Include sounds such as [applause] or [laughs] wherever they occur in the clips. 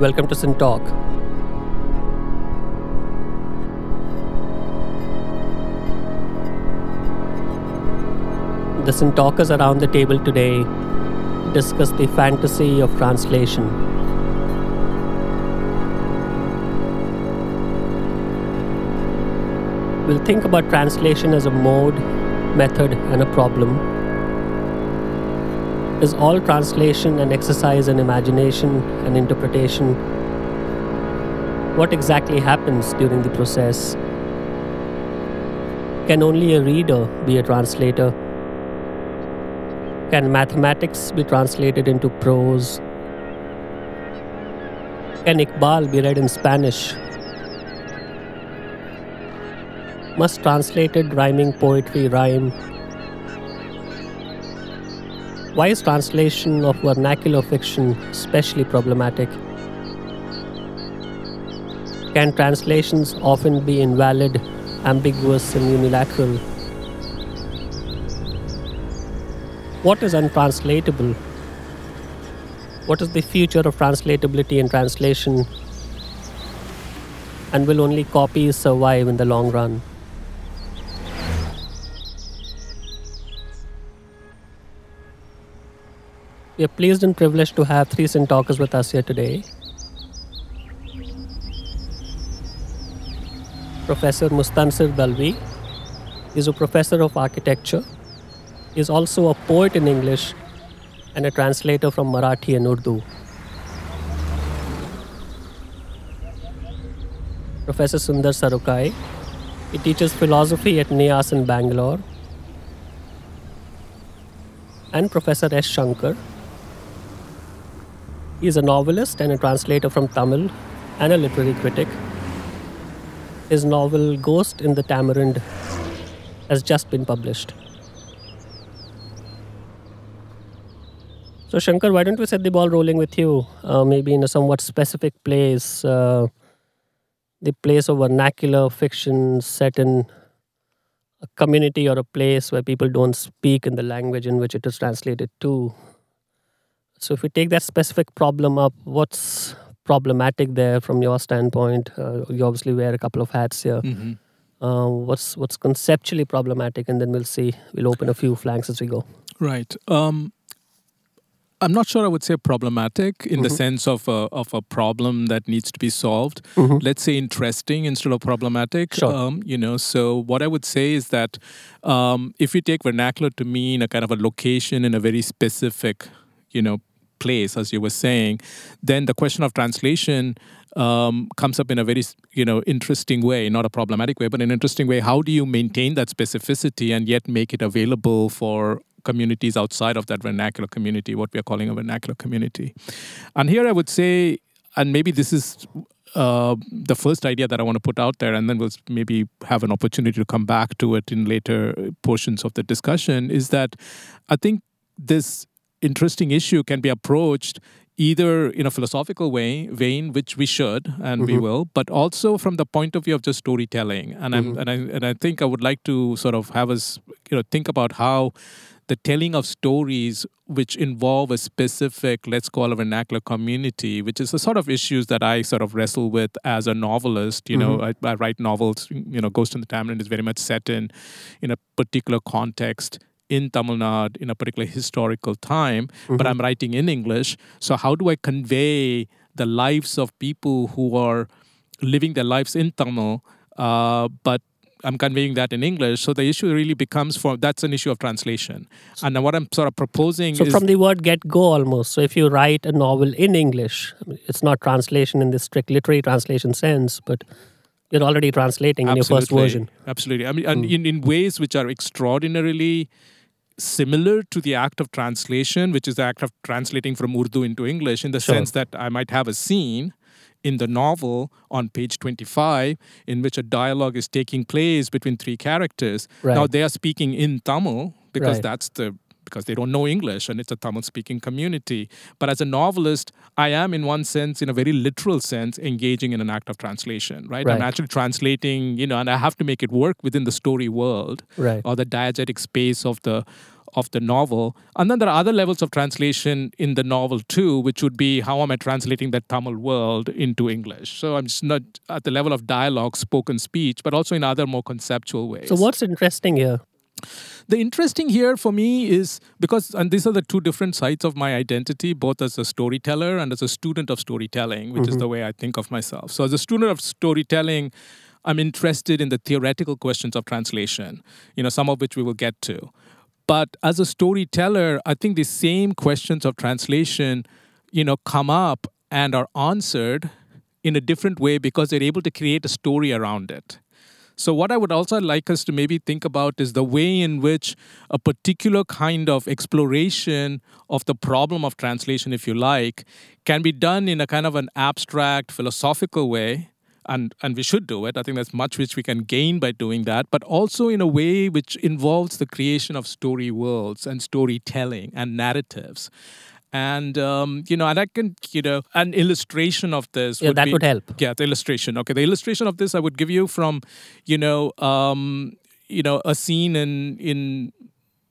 Welcome to SynTalk. The SynTalkers around the table today discuss the fantasy of translation. We'll think about translation as a mode, method, and a problem. Is all translation and exercise and imagination and interpretation? What exactly happens during the process? Can only a reader be a translator? Can mathematics be translated into prose? Can Iqbal be read in Spanish? Must translated rhyming poetry rhyme? Why is translation of vernacular fiction especially problematic? Can translations often be invalid, ambiguous, and unilateral? What is untranslatable? What is the future of translatability and translation? And will only copies survive in the long run? We are pleased and privileged to have three SynTalkers with us here today. Professor Mustansir Dalvi is a professor of architecture. He is also a poet in English and a translator from Marathi and Urdu. Professor Sundar Sarukkai. He teaches philosophy at NIAS in Bangalore. And Professor S. Shankar. He is a novelist and a translator from Tamil and a literary critic. His novel Ghost in the Tamarind has just been published. So, Shankar, why don't we set the ball rolling with you? Uh, maybe in a somewhat specific place, uh, the place of vernacular fiction set in a community or a place where people don't speak in the language in which it is translated to. So, if we take that specific problem up, what's problematic there from your standpoint? Uh, you obviously wear a couple of hats here. Mm-hmm. Uh, what's what's conceptually problematic, and then we'll see. We'll open a few flanks as we go. Right. Um, I'm not sure I would say problematic in the Mhm. sense of a, of a problem that needs to be solved. Mhm. Let's say interesting instead of problematic. Sure. Um, you know, so what I would say is that um, if you take vernacular to mean a kind of a location in a very specific, you know, place, as you were saying, then the question of translation um, comes up in a very you know interesting way, not a problematic way, but an interesting way. How do you maintain that specificity and yet make it available for communities outside of that vernacular community, what we are calling a vernacular community? And here I would say, and maybe this is uh, the first idea that I want to put out there, and then we'll maybe have an opportunity to come back to it in later portions of the discussion, is that I think this interesting issue can be approached either in a philosophical way vein which we should and we Mhm. will but also from the point of view of just storytelling and i'm Mhm. and i and i think i would like to sort of have us you know think about how the telling of stories which involve a specific let's call a vernacular community which is the sort of issues that i sort of wrestle with as a novelist you know I, I write novels you know ghost in the tamarind is very much set in in a particular context in Tamil Nadu in a particular historical time, but Mhm. I'm writing in English. So, how do I convey the lives of people who are living their lives in Tamil, uh, but I'm conveying that in English? So, the issue really becomes for that's an issue of translation. And what I'm sort of proposing So from the word get go almost. So if you write a novel in English, it's not translation in the strict literary translation sense, but you're already translating in your first version. Absolutely. I mean, and Mm. in, in ways which are extraordinarily similar to the act of translation, which is the act of translating from Urdu into English, in the Sure. sense that I might have a scene in the novel on page 25 in which a dialogue is taking place between three characters. Right. Now they are speaking in Tamil because Right. that's the because they don't know English and it's a Tamil speaking community. But as a novelist, I am in one sense, in a very literal sense, engaging in an act of translation, right? I'm actually translating, you know, and I have to make it work within the story world right. or the diegetic space of the of the novel. And then there are other levels of translation in the novel too, which would be how am I translating that Tamil world into English? So I'm just not at the level of dialogue, spoken speech, but also in other more conceptual ways. So what's interesting here? The interesting here for me is because, and these are the two different sides of my identity, both as a storyteller and as a student of storytelling, which is mm-hmm. the way I think of myself. So, as a student of storytelling, I'm interested in the theoretical questions of translation, you know, some of which we will get to. But as a storyteller, I think the same questions of translation, you know, come up and are answered in a different way because they're able to create a story around it. So, what I would also like us to maybe think about is the way in which a particular kind of exploration of the problem of translation, if you like, can be done in a kind of an abstract, philosophical way. And, and we should do it. I think there's much which we can gain by doing that, but also in a way which involves the creation of story worlds and storytelling and narratives and um, you know and i can you know an illustration of this Yeah, would that be- would help. yeah the illustration okay the illustration of this i would give you from you know um, you know a scene in in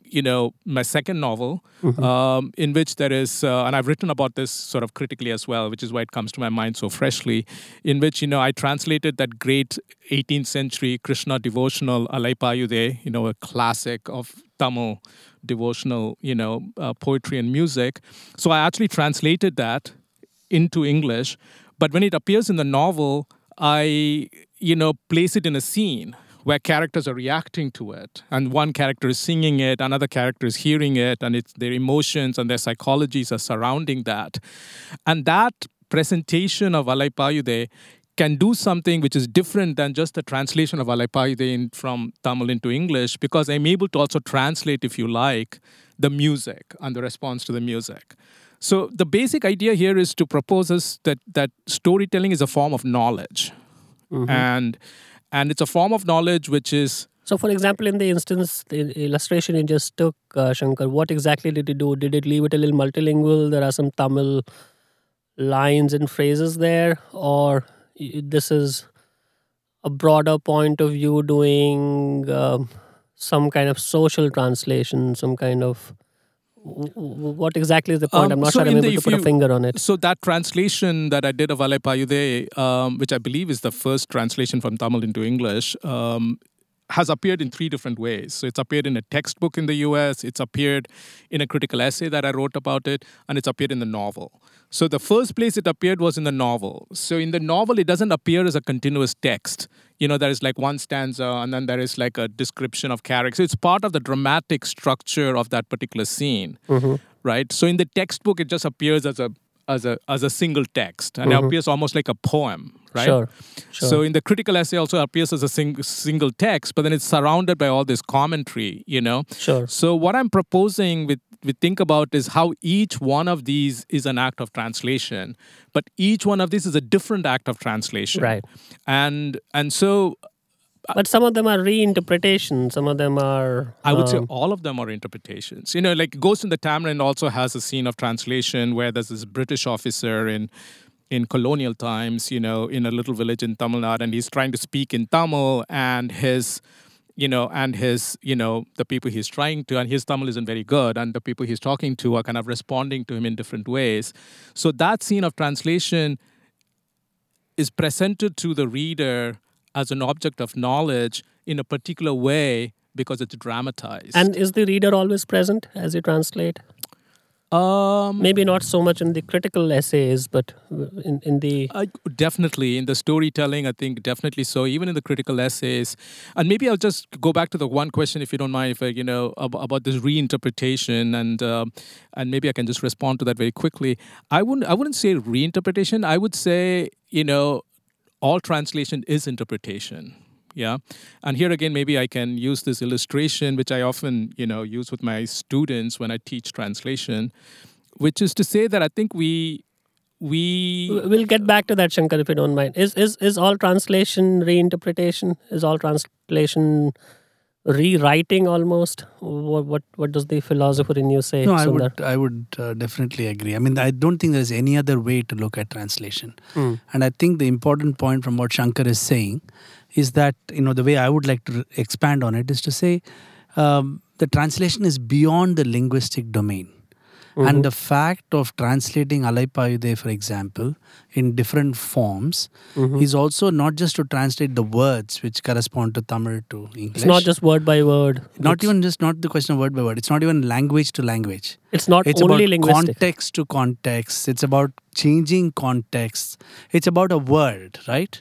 you know my second novel um, in which there is uh, and i've written about this sort of critically as well which is why it comes to my mind so freshly in which you know i translated that great 18th century krishna devotional alaipayude you know a classic of tamil devotional you know uh, poetry and music. So i actually translated that into english. But when it appears in the novel i you know place it in a scene where characters are reacting to it. And one character is singing it another character is hearing it and it's their emotions and their psychologies are surrounding that. And that presentation of alaipayude can do something which is different than just the translation of alaipayude in, from tamil into english because i'm able to also translate if you like the music and the response to the music so the basic idea here is to propose us that that storytelling is a form of knowledge and and it's a form of knowledge which is So, for example, in the instance, the illustration you just took, uh, Shankar, what exactly did it do? Did it leave it a little multilingual? There are some Tamil lines and phrases there, or this is a broader point of view doing um, some kind of social translation, some kind of. What exactly is the point? Um, I'm not so sure I'm able to put a you- finger on it. So that translation that I did of Alaipayude, um, which I believe is the first translation from Tamil into English, um, has appeared in three different ways. So it's appeared in a textbook in the US, it's appeared in a critical essay that I wrote about it, and it's appeared in the novel. So the first place it appeared was in the novel. So in the novel, it doesn't appear as a continuous text. You know, there is like one stanza and then there is like a description of characters. It's part of the dramatic structure of that particular scene mm-hmm. right? So in the textbook, it just appears as a as a as a single text, and it mm-hmm. appears almost like a poem, right? Sure, sure. So in the critical essay, also appears as a sing- single text, but then it's surrounded by all this commentary, you know. Sure. So what I'm proposing with we think about is how each one of these is an act of translation, but each one of these is a different act of translation, Right. And and so But some of them are reinterpretation. Some of them are. I would say um, all of them are interpretations. You know, like Ghost in the Tamarind also has a scene of translation where there's this British officer in in colonial times, you know, in a little village in Tamil Nadu, and he's trying to speak in Tamil, and his you know, and his, you know, the people he's trying to, and his Tamil isn't very good, and the people he's talking to are kind of responding to him in different ways. So that scene of translation is presented to the reader as an object of knowledge in a particular way because it's dramatized. And is the reader always present as you translate? Um, Maybe not so much in the critical essays, but in, in the. I, definitely in the storytelling, I think definitely so. Even in the critical essays, and maybe I'll just go back to the one question, if you don't mind, if I, you know ab- about this reinterpretation, and um, and maybe I can just respond to that very quickly. I wouldn't I wouldn't say reinterpretation. I would say you know all translation is interpretation. Yeah, and here again, maybe I can use this illustration, which I often you know use with my students when I teach translation, which is to say that I think we we We'll get back to that, Shankar, if you don't mind. Is is is all translation reinterpretation? Is all translation rewriting almost? What what what does the philosopher in you say, No, I Sundar? would, I would uh, definitely agree. I mean, I don't think there's any other way to look at translation. Hmm. And I think the important point from what Shankar is saying is that, you know, the way I would like to expand on it is to say um, the translation is beyond the linguistic domain. And the fact of translating Alaipayude, for example, in different forms is also not just to translate the words which correspond to Tamil to English. It's not just word by word. not It's- even just not the question of word by word. It's not even language to language. It's not It's only about linguistic. context to context. It's about changing contexts. It's about a world, right?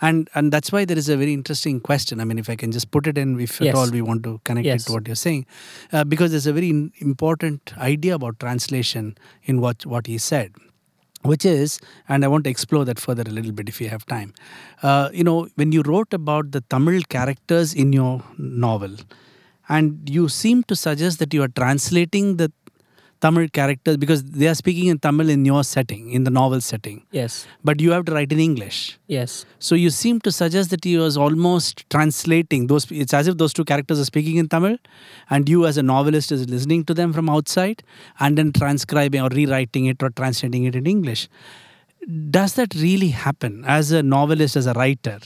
And and that's why there is a very interesting question. I mean, if I can just put it in, if Yes. at all we want to connect Yes. it to what you're saying, uh, because there's a very in- important idea about translation in what what he said which is, and I want to explore that further a little bit if you have time. Uh, you know, when you wrote about the Tamil characters in your novel, and you seem to suggest that you are translating the Tamil characters because they are speaking in Tamil in your setting, in the novel setting, Yes. but you have to write in English. Yes. So you seem to suggest that he was almost translating those. It's as if those two characters are speaking in Tamil, and you, as a novelist, is listening to them from outside and then transcribing or rewriting it or translating it in English. Does that really happen as a novelist, as a writer?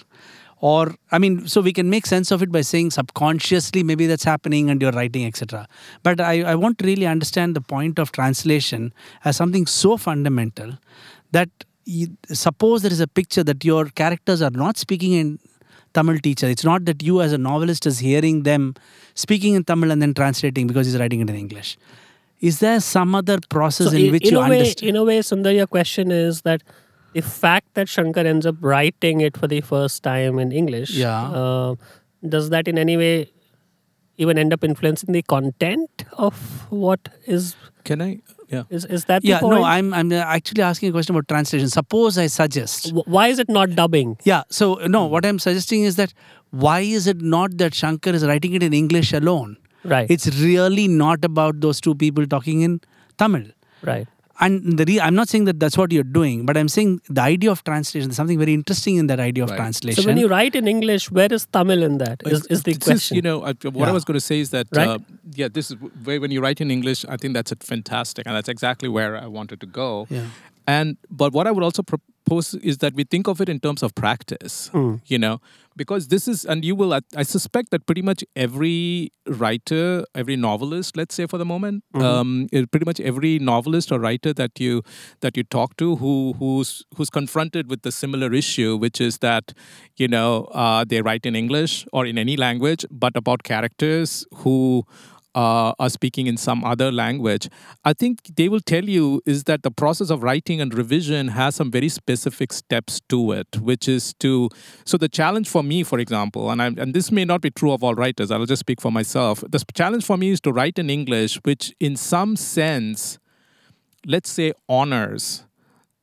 Or, I mean, so we can make sense of it by saying subconsciously maybe that's happening and you're writing, etc. But I, I want to really understand the point of translation as something so fundamental that you, suppose there is a picture that your characters are not speaking in Tamil teacher. It's not that you as a novelist is hearing them speaking in Tamil and then translating because he's writing it in English. Is there some other process So in i- which in you a way, understand? in a way, Sundar, your question is that the fact that Shankar ends up writing it for the first time in English, Yeah. uh, does that in any way even end up influencing the content of what is Can I? Yeah. is is that yeah, the point? no, I'm I'm actually asking a question about translation. Suppose I suggest. Why is it not dubbing? Yeah, so no, what I'm suggesting is that why is it not that Shankar is writing it in English alone? Right. It's really not about those two people talking in Tamil. right. And the re- I'm not saying that that's what you're doing, but I'm saying the idea of translation. There's something very interesting in that idea of Right. translation. So when you write in English, where is Tamil in that? Is, is the This question? you know, I, what I was going to say is that, Right? uh, yeah, this is when you write in English, I think that's a fantastic, and that's exactly where I wanted to go. Yeah. And but what I would also propose is that we think of it in terms of practice. You know, because this is, and you will, I, I suspect that pretty much every writer, every novelist, let's say for the moment, um, eh, pretty much every novelist or writer that you that you talk to who who's who's confronted with the similar issue, which is that you know uh, they write in English or in any language, but about characters who uh, are speaking in some other language, I think they will tell you is that the process of writing and revision has some very specific steps to it, which is to. So the challenge for me, for example, and I, and this may not be true of all writers. I'll just speak for myself. The challenge for me is to write in English, which in some sense, let's say, honors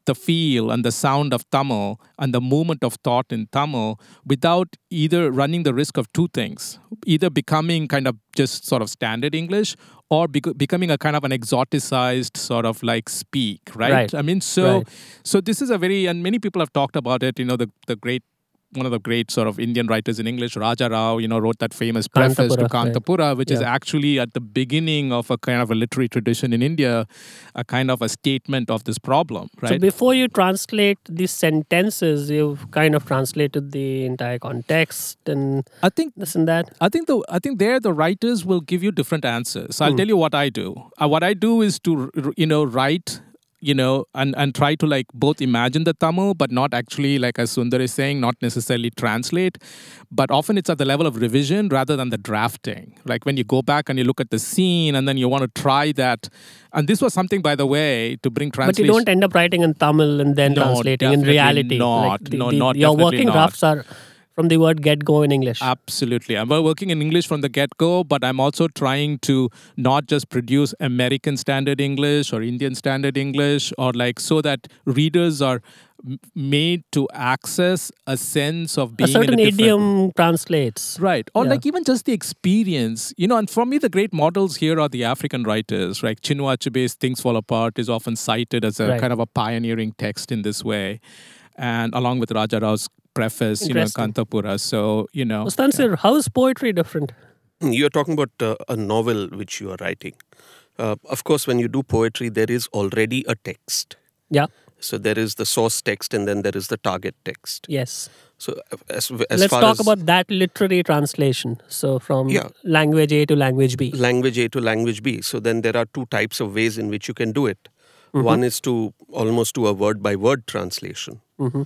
the feel and the sound of Tamil and the movement of thought in Tamil without either running the risk of two things either becoming kind of just sort of standard English or bec- becoming a kind of an exoticized sort of like speak, right? Right. I mean, so Right. so this is a very and many people have talked about it. You know, the the great one of the great sort of Indian writers in English, Raja Rao, you know, wrote that famous preface to Kanthapura, right. Kanthapura, which is actually at the beginning of a kind of a literary tradition in India, a kind of a statement of this problem, So right? before you translate these sentences, you've kind of translated the entire context and I think this and that. I think the I think there the writers will give you different answers. So I'll Hmm. tell you what I do. Uh, what I do is to you know write you know and and try to like both imagine the Tamil but not actually like as Sundar is saying not necessarily translate but often it's at the level of revision rather than the drafting like when you go back and you look at the scene and then you want to try that and this was something by the way to bring translation. But you don't end up writing in Tamil and then No, translating in reality. not. the- No, the- not- Your working not. drafts are from the word get go in English. Absolutely. I'm working in English from the get go, but I'm also trying to not just produce American standard English or Indian standard English, or like so that readers are made to access a sense of a being certain in a idiom translates. Right. Or Yeah. like even just the experience. You know, and for me, the great models here are the African writers. Like Chinua Achebe's Things Fall Apart is often cited as a Right. kind of a pioneering text in this way. And along with Raja Rao's preface, you know, Interesting. Kanthapura. So, you know. Mustansir, how is poetry different? You're talking about uh, a novel which you are writing. Uh, of course, when you do poetry, there is already a text. Yeah. So there is the source text and then there is the target text. Yes. So uh, as, as Let's far talk as about that literary translation. So from Yeah. language A to language B. language A to language B. So then there are two types of ways in which you can do it. Mm-hmm. One is to almost do a word by word translation. Mm-hmm.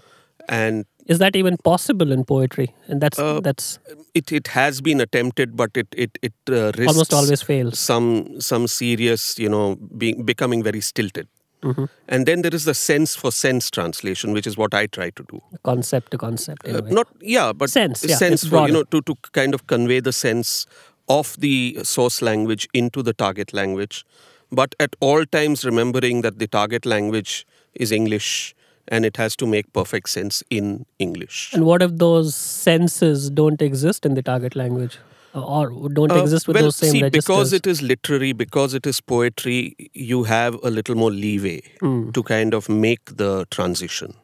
And Is that even possible in poetry? And that's Uh, that's it, it has been attempted, but it it it uh, risks almost always fails. some some serious, you know, being becoming very stilted. Mm-hmm. And then there is the sense for sense translation, which is what I try to do. Concept to concept. Uh, not yeah, but Sense, yeah, sense for you know to to kind of convey the sense of the source language into the target language, but at all times remembering that the target language is English and it has to make perfect sense in English. And what if those senses don't exist in the target language, or don't Uh, exist with well, those same see, registers? because it is literary, because it is poetry, you have a little more leeway Hmm. to kind of make the transition.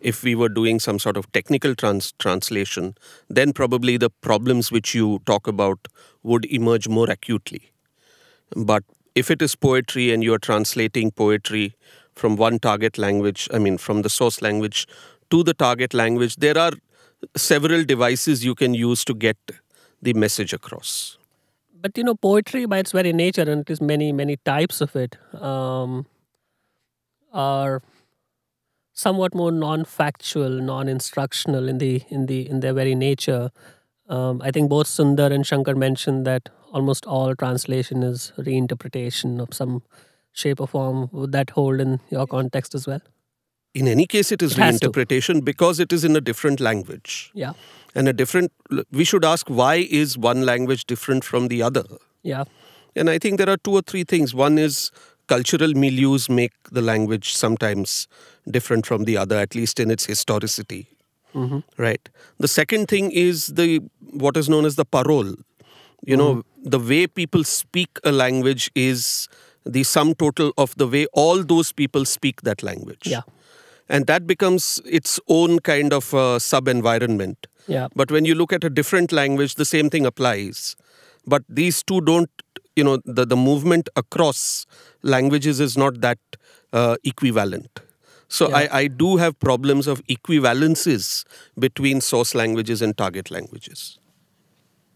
If we were doing some sort of technical trans- translation, then probably the problems which you talk about would emerge more acutely. But if it is poetry and you are translating poetry from one target language, I mean, from the source language to the target language, there are several devices you can use to get the message across. but you know poetry by its very nature and it is many many types of it um, are somewhat more non-factual non-instructional in the in the in their very nature um, i think both sundar and shankar mentioned that almost all translation is reinterpretation of some shape or form would that hold in your context as well In any case, it is It has to. reinterpretation because it is in a different language. yeah And a different, we should ask why is one language different from the other? yeah And I think there are two or three things. One is cultural milieus make the language sometimes different from the other, at least in its historicity. Mm-hmm. Right. The second thing is the what is known as the parole. You know, mm-hmm. the way people speak a language is the sum total of the way all those people speak that language. yeah And that becomes its own kind of uh, sub environment. yeah But when you look at a different language, the same thing applies. But these two don't, you know, the, the movement across languages is not that uh, equivalent. So Yeah. I, I do have problems of equivalences between source languages and target languages.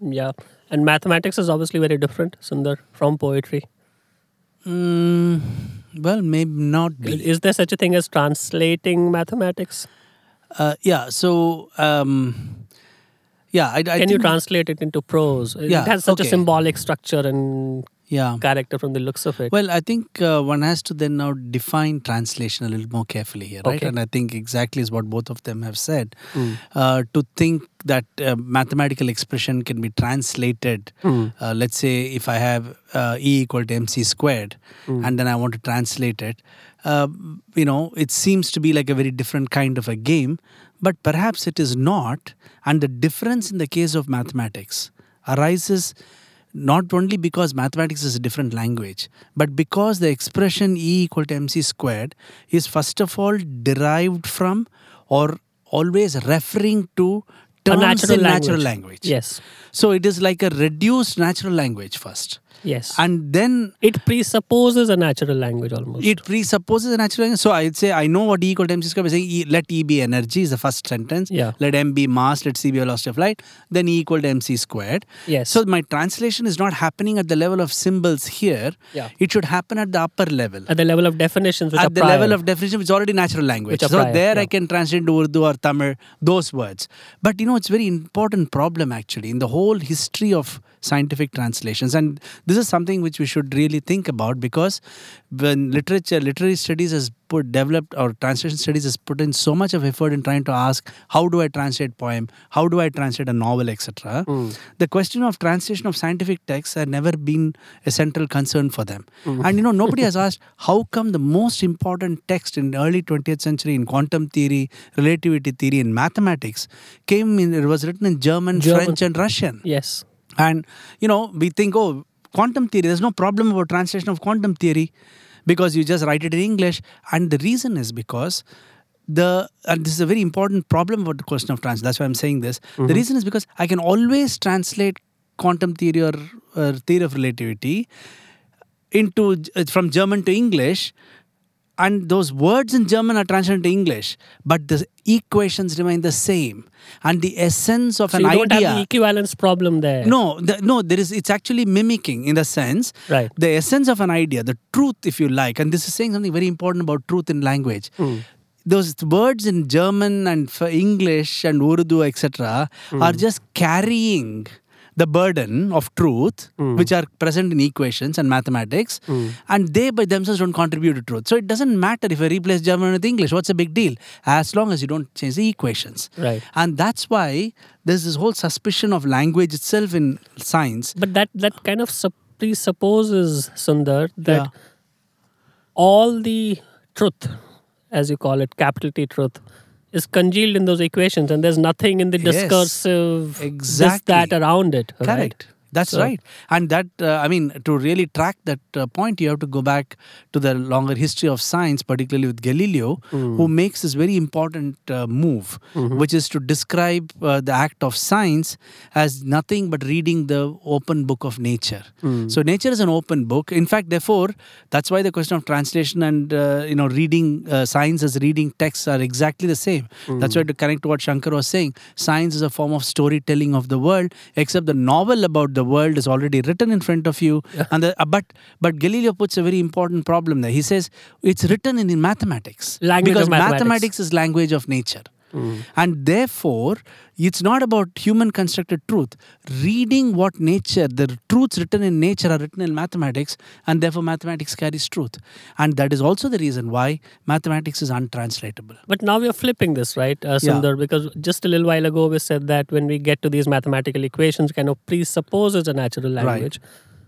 yeah and mathematics is obviously very different sundar from poetry Mm, well, maybe not be. Is there such a thing as translating mathematics? Uh, yeah. So, um, yeah, I, I Can you translate it into prose? Yeah, it has such okay. a symbolic structure and Yeah. character from the looks of it. Well, I think uh, one has to then now define translation a little more carefully here, right? Okay. And I think exactly is what both of them have said. Hmm. Uh, to think that uh, mathematical expression can be translated, uh, let's say if I have uh, E equal to mc squared, Hmm. and then I want to translate it, uh, you know, it seems to be like a very different kind of a game, but perhaps it is not. And the difference in the case of mathematics arises not only because mathematics is a different language, but because the expression E equal to mc squared is first of all derived from or always referring to a terms natural in language. natural language. Yes. So it is like a reduced natural language first. Yes. And then it presupposes a natural language almost. it presupposes a natural language. So I'd say I know what E equal to mc squared by saying e, let E be energy is the first sentence. Yeah. Let M be mass, let C be velocity of light. Then E equal to mc squared. yes. So my translation is not happening at the level of symbols here. Yeah. It should happen at the upper level. at the level of definitions, which are At the prior. level of definition, which is already natural language. Which are So prior, there I can translate into Urdu or Tamil, those words. But you know, it's a very important problem actually in the whole history of scientific translations. And this is something which we should really think about because when literature, literary studies has put developed or translation studies has put in so much of effort in trying to ask how do I translate poem, how do I translate a novel, etc. Hmm. The question of translation of scientific texts had never been a central concern for them. And you know, nobody has [laughs] asked how come the most important text in early 20th century in quantum theory, relativity theory, and mathematics came in, it was written in German, German. French, and Russian. Yes. And you know, we think, oh, quantum theory, there's no problem about translation of quantum theory because you just write it in English. And the reason is because the and this is a very important problem about the question of translation. That's why I'm saying this. The reason is because I can always translate quantum theory or uh, theory of relativity into uh, from German to English and those words in German are translated to English, but the equations remain the same, and the essence of So an you don't idea. have the equivalence problem there. no, the, no, there is. It's actually mimicking in the sense Right. the essence of an idea, the truth, if you like, and this is saying something very important about truth in language. Hmm. Those words in German and English and Urdu, etc., Hmm. are just carrying the burden of truth, Hmm. which are present in equations and mathematics, and they by themselves don't contribute to truth. So it doesn't matter if I replace German with English. What's the big deal? As long as you don't change the equations. Right. And that's why there's this whole suspicion of language itself in science. But that that kind of sup- presupposes Sundar that Yeah. all the truth, as you call it, capital T truth, is congealed in those equations, and there's nothing in the Yes. discursive this that around it. right? That's So- right. And that, uh, I mean, to really track that uh, point, you have to go back to the longer history of science, particularly with Galileo, who makes this very important uh, move, which is to describe uh, the act of science as nothing but reading the open book of nature. So nature is an open book. In fact, therefore, that's why the question of translation and uh, you know reading uh, science as reading texts are exactly the same. That's why to connect to what Shankar was saying, science is a form of storytelling of the world, except the novel about the world is already written in front of you. And the, uh, but but Galileo puts a very important problem there. He says it's written in, in mathematics Language because mathematics. mathematics is language of nature. And therefore, it's not about human constructed truth. Reading what nature, the truths written in nature are written in mathematics, and therefore mathematics carries truth. And that is also the reason why mathematics is untranslatable. But now we are flipping this, right, uh, Yeah. Because just a little while ago we said that when we get to these mathematical equations, kind of presupposes a natural language.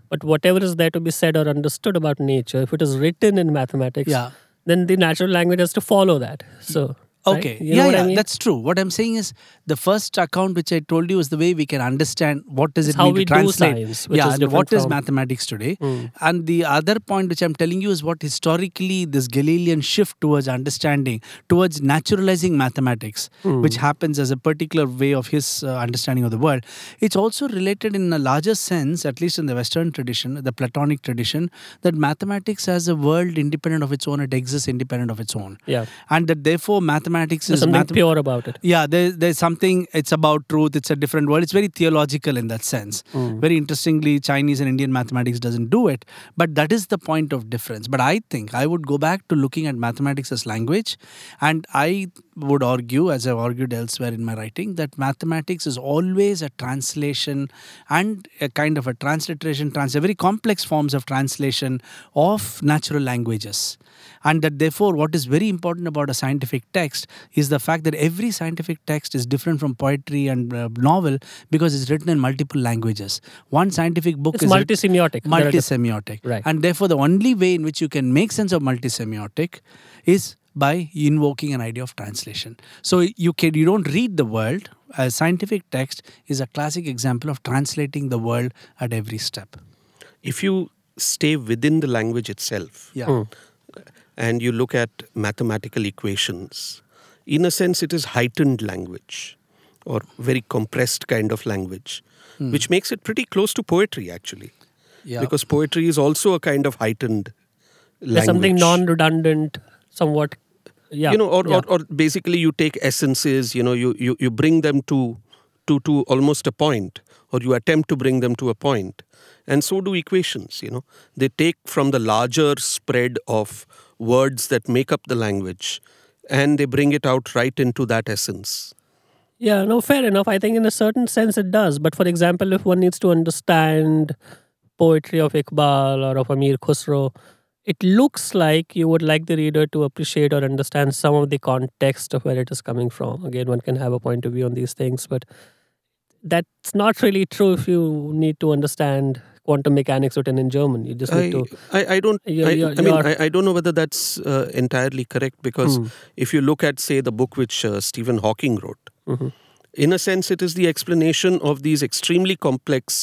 But whatever is there to be said or understood about nature, if it is written in mathematics, Yeah. then the natural language has to follow that. So, right? Okay. You yeah, yeah, I mean? that's true. What I'm saying is the first account which I told you is the way we can understand what does It's it mean to translate. science, which yeah, is what is from- mathematics today? Hmm. And the other point which I'm telling you is what historically this Galilean shift towards understanding, towards naturalizing mathematics, Hmm. which happens as a particular way of his uh, understanding of the world. It's also related in a larger sense, at least in the Western tradition, the Platonic tradition, that mathematics has a world independent of its own, it exists independent of its own. yeah. And that therefore mathematics There's is something mathem- pure about it. yeah, there, there's something, it's about truth, it's a different world. It's very theological in that sense. Mm. Very interestingly, Chinese and Indian mathematics doesn't do it, but that is the point of difference. But I think I would go back to looking at mathematics as language, and I would argue, as I've argued elsewhere in my writing, that mathematics is always a translation and a kind of a transliteration, trans, very complex forms of translation of natural languages. And that therefore, what is very important about a scientific text is the fact that every scientific text is different from poetry and uh, novel because it's written in multiple languages. One scientific book It's is writ- multisemiotic. There are multisemiotic. Right. And therefore, the only way in which you can make sense of multisemiotic is by invoking an idea of translation. So you can you don't read the world. A scientific text is a classic example of translating the world at every step. If you stay within the language itself Yeah. Hmm. and you look at mathematical equations, in a sense, it is heightened language or very compressed kind of language, hmm. which makes it pretty close to poetry, actually. Yeah. Because poetry is also a kind of heightened There's language. something non-redundant, somewhat. Yeah. you know or, yeah. or, or basically you take essences you know you, you, you bring them to to to almost a point or you attempt to bring them to a point and so do equations you know they take from the larger spread of words that make up the language and they bring it out right into that essence Yeah, no, fair enough. I think in a certain sense it does. But for example, if one needs to understand poetry of Iqbal or of Amir Khusro, it looks like you would like the reader to appreciate or understand some of the context of where it is coming from. Again, one can have a point of view on these things, but that's not really true if you need to understand quantum mechanics written in German. You just need I, to. I, I don't You're- I, you're- I mean I, I don't know whether that's uh, entirely correct because Hmm. if you look at say the book which uh, Stephen Hawking wrote Mhm. in a sense it is the explanation of these extremely complex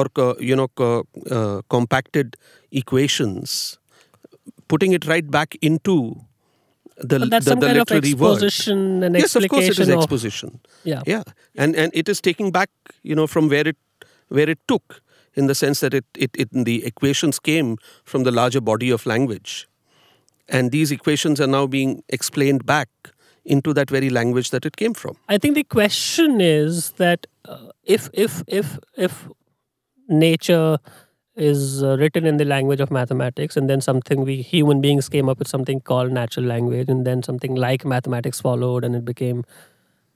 or co- you know uh, compacted equations putting it right back into the, But that's the, some the kind of literary word exposition and yes of course it is of. exposition yeah. yeah and and it is taking back you know from where it where it took in the sense that it, it, it the equations came from the larger body of language and these equations are now being explained back into that very language that it came from. I think the question is that uh, if if if if nature is uh, written in the language of mathematics and then something we human beings came up with something called natural language and then something like mathematics followed and it became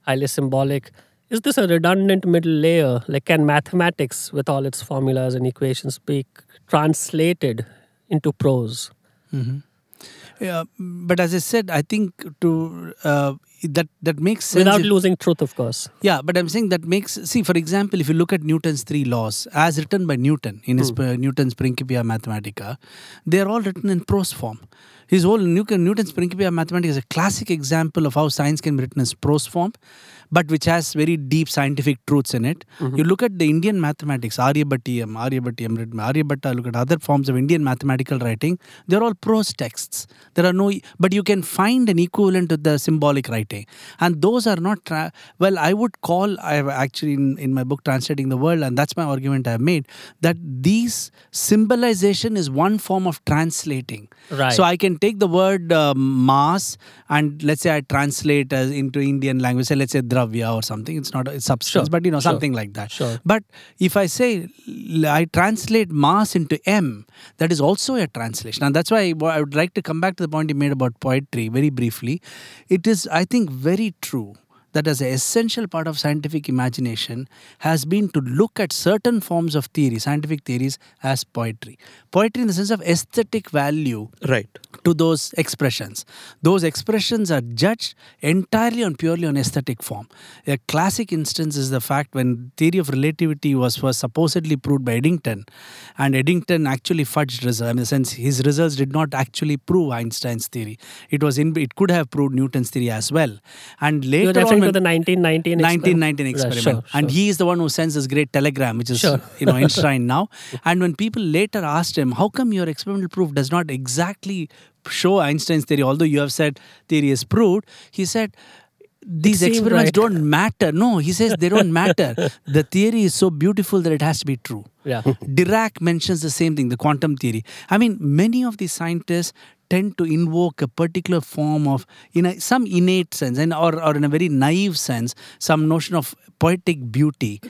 highly symbolic is this a redundant middle layer like can mathematics with all its formulas and equations be translated into prose Mm-hmm. Yeah, but as I said, I think to uh, that that makes sense. without if- losing truth of course Yeah, but I'm saying that makes see, for example, if you look at Newton's three laws as written by Newton in his uh, Newton's Principia Mathematica, they are all written in prose form. His whole Newton, Newton's Principia Mathematica is a classic example of how science can be written as prose form, but which has very deep scientific truths in it. You look at the Indian mathematics, Aryabhatiyam, Aryabhatiyam, Aryabhatta, look at other forms of Indian mathematical writing, they're all prose texts. There are no, but you can find an equivalent to the symbolic writing. And those are not, tra- well, I would call, I have actually in, in my book, Translating the World, and that's my argument I've made, that these symbolization is one form of translating. Right. So I can take the word uh, mass and let's say I translate as into Indian language, say let's say or something. It's not a it's substance, Sure, but you know sure. something like that. Sure. But if I say I translate mass into M, that is also a translation, and that's why I would like to come back to the point you made about poetry very briefly. It is, I think, very true that as an essential part of scientific imagination has been to look at certain forms of theory, scientific theories, as poetry. Poetry in the sense of aesthetic value Right. to those expressions. Those expressions are judged entirely on purely on aesthetic form. A classic instance is the fact when theory of relativity was, was supposedly proved by Eddington, and Eddington actually fudged results. In the sense, his results did not actually prove Einstein's theory. It was in it could have proved Newton's theory as well. And later on, to the 1919 1919 experiment. Right, sure, And sure. he is the one who sends this great telegram, which is Sure. you know enshrined [laughs] now. And when people later asked him, "How come your experimental proof does not exactly show Einstein's theory, although you have said theory is proved?" He said. These experiments right." don't matter. No, he says they don't matter. [laughs] The theory is so beautiful that it has to be true. yeah Dirac mentions the same thing, the quantum theory. I mean, many of these scientists tend to invoke a particular form of, in a, some innate sense, and or, or in a very naive sense, some notion of poetic beauty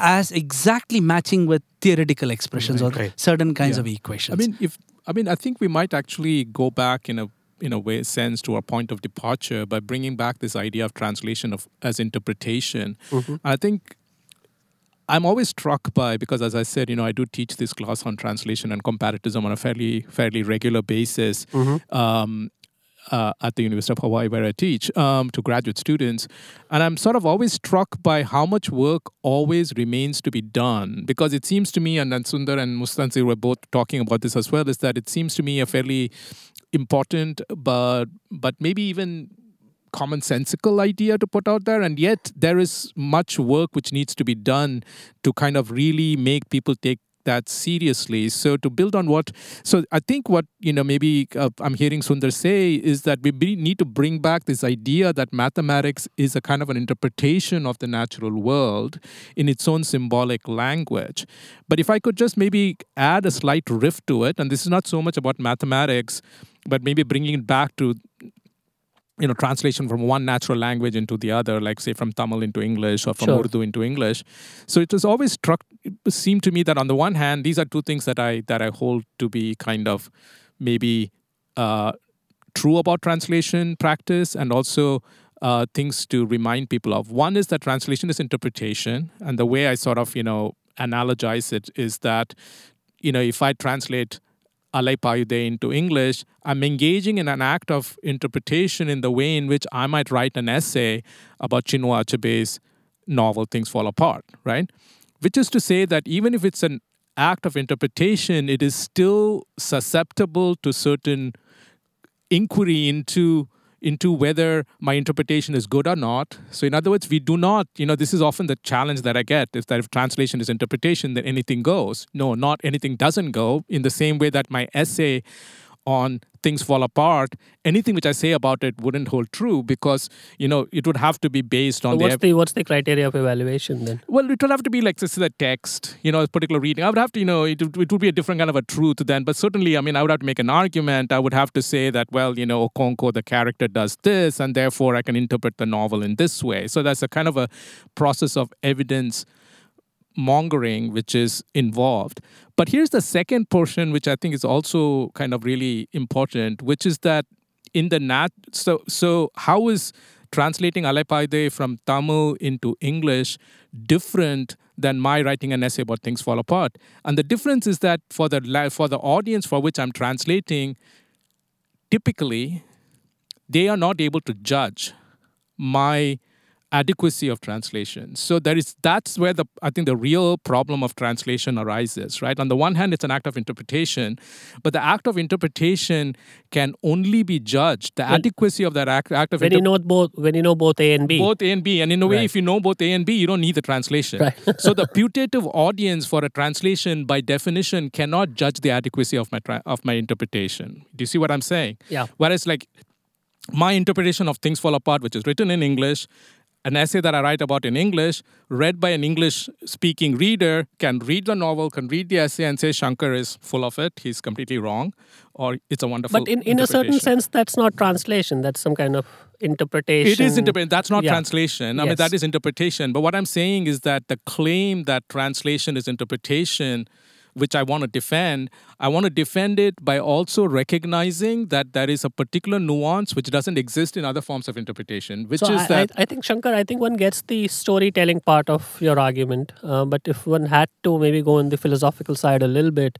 as exactly matching with theoretical expressions or right. certain kinds Yeah. of equations. I mean, if I mean, I think we might actually go back in a in a way sense to our point of departure by bringing back this idea of translation of as interpretation. Mm-hmm. I think I'm always struck by because, as I said, you know, I do teach this class on translation and comparatism on a fairly fairly regular basis. Um, uh, at the University of Hawaii, where I teach um, to graduate students. And I'm sort of always struck by how much work always remains to be done because it seems to me, and then Sundar and Mustansir were both talking about this as well, is that it seems to me a fairly important but but maybe even commonsensical idea to put out there and yet there is much work which needs to be done to kind of really make people take that seriously. So to build on what so i think what you know maybe uh, i'm hearing sundar say is that we be, need to bring back this idea that mathematics is a kind of an interpretation of the natural world in its own symbolic language. But if i could just maybe add a slight riff to it and this is not so much about mathematics but maybe bringing it back to you know translation from one natural language into the other like say from tamil into english or from Sure. urdu into english so it was always struck it seemed to me that on the one hand these are two things that i that i hold to be kind of maybe uh, true about translation practice and also uh, things to remind people of one is that translation is interpretation and the way i sort of you know analogize it is that you know if i translate Alaipayude into English, I'm engaging in an act of interpretation in the way in which I might write an essay about Chinua Achebe's novel Things Fall Apart, right? Which is to say that even if it's an act of interpretation, it is still susceptible to certain inquiry into into whether my interpretation is good or not. So in other words, we do not, you know, this is often the challenge that I get is that if translation is interpretation, then anything goes. No, not anything doesn't go in the same way that my essay on things fall apart, anything which I say about it wouldn't hold true because you know it would have to be based on So what's the what's the criteria of evaluation then? well, it would have to be like this is a text, you know, a particular reading. I would have to, you know, it, would- it would be a different kind of a truth then. But certainly, I mean, I would have to make an argument. I would have to say that, well, you know, Okonkwo, the character does this, and therefore I can interpret the novel in this way. So that's a kind of a process of evidence mongering which is involved. But here's the second portion, which I think is also kind of really important, which is that in the nat so so how is translating Alepaide from Tamil into English different than my writing an essay about things fall apart? And the difference is that for the for the audience for which I'm translating, typically they are not able to judge my adequacy of translation. So there is that's where the I think the real problem of translation arises, right? On the one hand, it's an act of interpretation, but the act of interpretation can only be judged. The adequacy of that act, act of When you know both when you know both A and B. both A and B. And in a way, Right. if you know both A and B, you don't need the translation. Right. [laughs] so the putative audience for a translation, by definition, cannot judge the adequacy of my tra- of my interpretation. Do you see what I'm saying? Yeah. Whereas, like my interpretation of Things Fall Apart, which is written in English, an essay that I write about in English, read by an English speaking reader, can read the novel, can read the essay, and say Shankar is full of it. He's completely wrong, or it's a wonderful. But in, in a certain sense, that's not translation. That's some kind of interpretation. It is interpretation. That's not Yeah. translation. I mean, that is interpretation. But what I'm saying is that the claim that translation is interpretation, which I want to defend, I want to defend it by also recognizing that there is a particular nuance which doesn't exist in other forms of interpretation, which So is I, that. I, I think Shankar, I think one gets the storytelling part of your argument, uh, but if one had to maybe go on the philosophical side a little bit,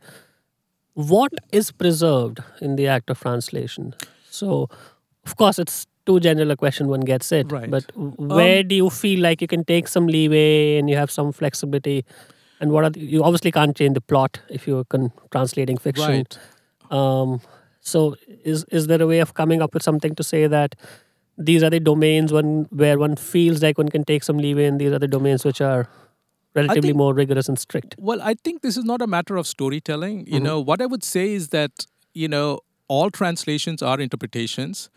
what is preserved in the act of translation? So, of course, it's too general a question. One gets it, Right. but where do you feel like you can take some leeway and you have some flexibility? And what are the, you obviously can't change the plot if you're con- translating fiction. Right. Um, so is is there a way of coming up with something to say that these are the domains one where one feels like one can take some leeway, and these are the domains which are relatively think- more rigorous and strict? Well, I think this is not a matter of storytelling. You know, what I would say is that, you know, all translations are interpretations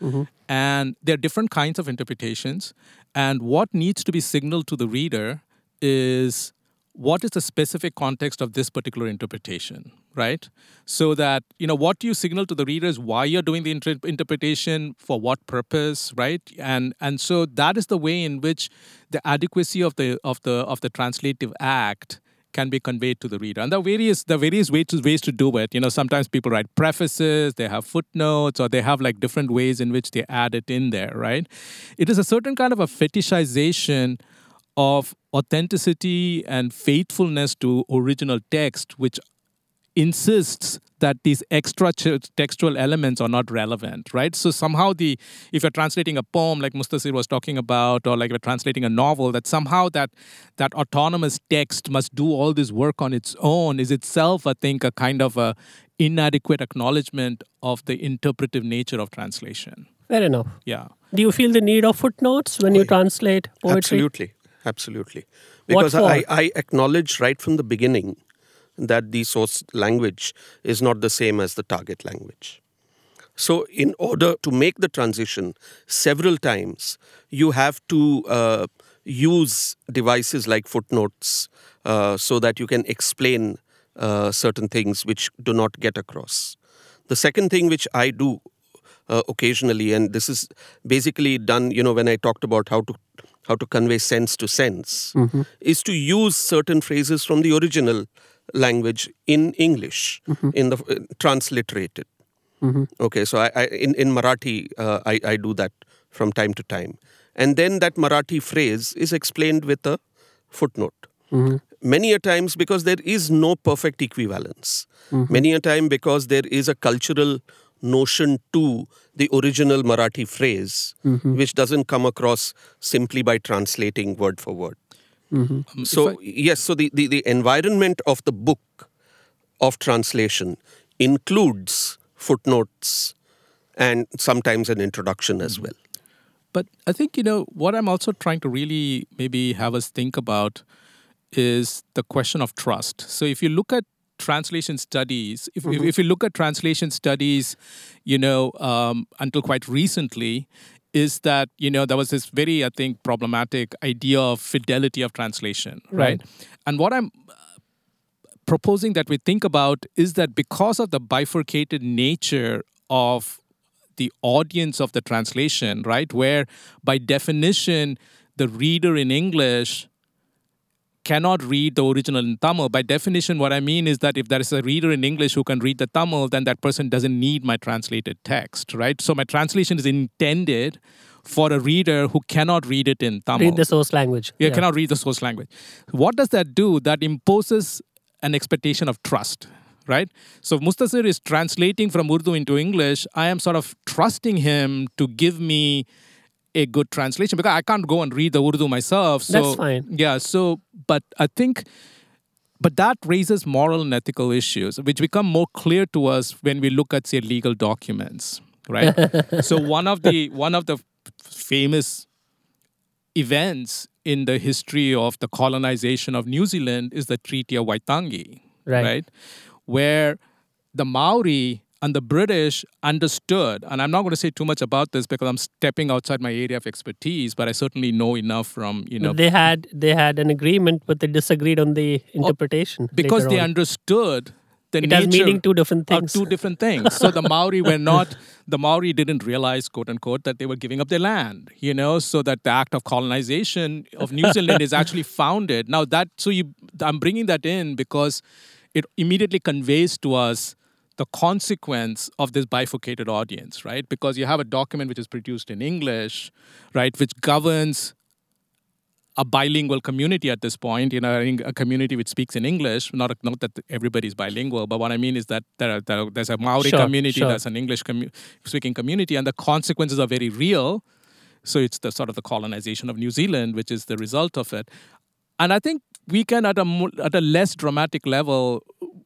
and there are different kinds of interpretations. And what needs to be signaled to the reader is what is the specific context of this particular interpretation, right? So that, you know, what do you signal to the reader is why you're doing the inter- interpretation, for what purpose, right? And and so that is the way in which the adequacy of the of the of the translative act can be conveyed to the reader. And there are various there are various ways to, ways to do it. You know, sometimes people write prefaces, they have footnotes, or they have like different ways in which they add it in there, right? It is a certain kind of a fetishization of authenticity and faithfulness to original text, which insists that these extra textual elements are not relevant, right? So somehow the if you're translating a poem like Mustansir was talking about, or like you're translating a novel, that somehow that that autonomous text must do all this work on its own is itself, I think, a kind of a inadequate acknowledgement of the interpretive nature of translation. Fair enough. Yeah. Do you feel the need of footnotes when you oh, translate poetry? Absolutely, absolutely. Because I. I acknowledge right from the beginning that the source language is not the same as the target language. So, in order to make the transition several times, you have to uh, use devices like footnotes uh, so that you can explain uh, certain things which do not get across. The second thing which I do uh, occasionally, and this is basically done, you know, when I talked about how to how to convey sense to sense, mm-hmm. is to use certain phrases from the original language in English, mm-hmm. in the uh, transliterated. Mm-hmm. Okay, so I, I in in Marathi uh, I I do that from time to time, and then that Marathi phrase is explained with a footnote. Many a times because there is no perfect equivalence. Many a time because there is a cultural notion to the original Marathi phrase, mm-hmm. which doesn't come across simply by translating word for word. Mm-hmm. Um, if So I- yes, so the, the, the environment of the book of translation includes footnotes and sometimes an introduction as mm-hmm. well. But I think, you know, what I'm also trying to really maybe have us think about is the question of trust. So if you look at translation studies, if, if, if you look at translation studies, you know, um, until quite recently, is that you know there was this very I think problematic idea of fidelity of translation, right? Right. And what I'm uh, proposing that we think about is that because of the bifurcated nature of the audience of the translation, right, where by definition the reader in English cannot read the original in Tamil. By definition, what I mean is that if there is a reader in English who can read the Tamil, then that person doesn't need my translated text, right? So my translation is intended for a reader who cannot read it in Tamil. Read the source language. Yeah, cannot read the source language. What does that do? That imposes an expectation of trust, right? So Mustansir is translating from Urdu into English. I am sort of trusting him to give me a good translation because I can't go and read the Urdu myself. So That's fine. Yeah. So, but I think, but that raises moral and ethical issues, which become more clear to us when we look at say legal documents, right? [laughs] so one of the one of the famous events in the history of the colonization of New Zealand is the Treaty of Waitangi, Right. Where the Maori and the British understood, and I'm not going to say too much about this because I'm stepping outside my area of expertise, but I certainly know enough from, you know, They had they had an agreement, but they disagreed on the oh, interpretation. Oh, because they on. understood the it nature has meaning two different things. two different things. So the Maori were not, [laughs] the Maori didn't realize, quote unquote, that they were giving up their land, you know, so that the act of colonization of New Zealand is actually founded. Now that, so you, I'm bringing that in because it immediately conveys to us the consequence of this bifurcated audience, right? Because you have a document which is produced in English, right, which governs a bilingual community at this point, you know, a community which speaks in English. Not, not that everybody's bilingual, but what I mean is that there are, there are, there's a Maori Sure, community, sure. there's an English commu- speaking community, and the consequences are very real. So it's the sort of the colonization of New Zealand, which is the result of it. And I think we can, at a at a less dramatic level,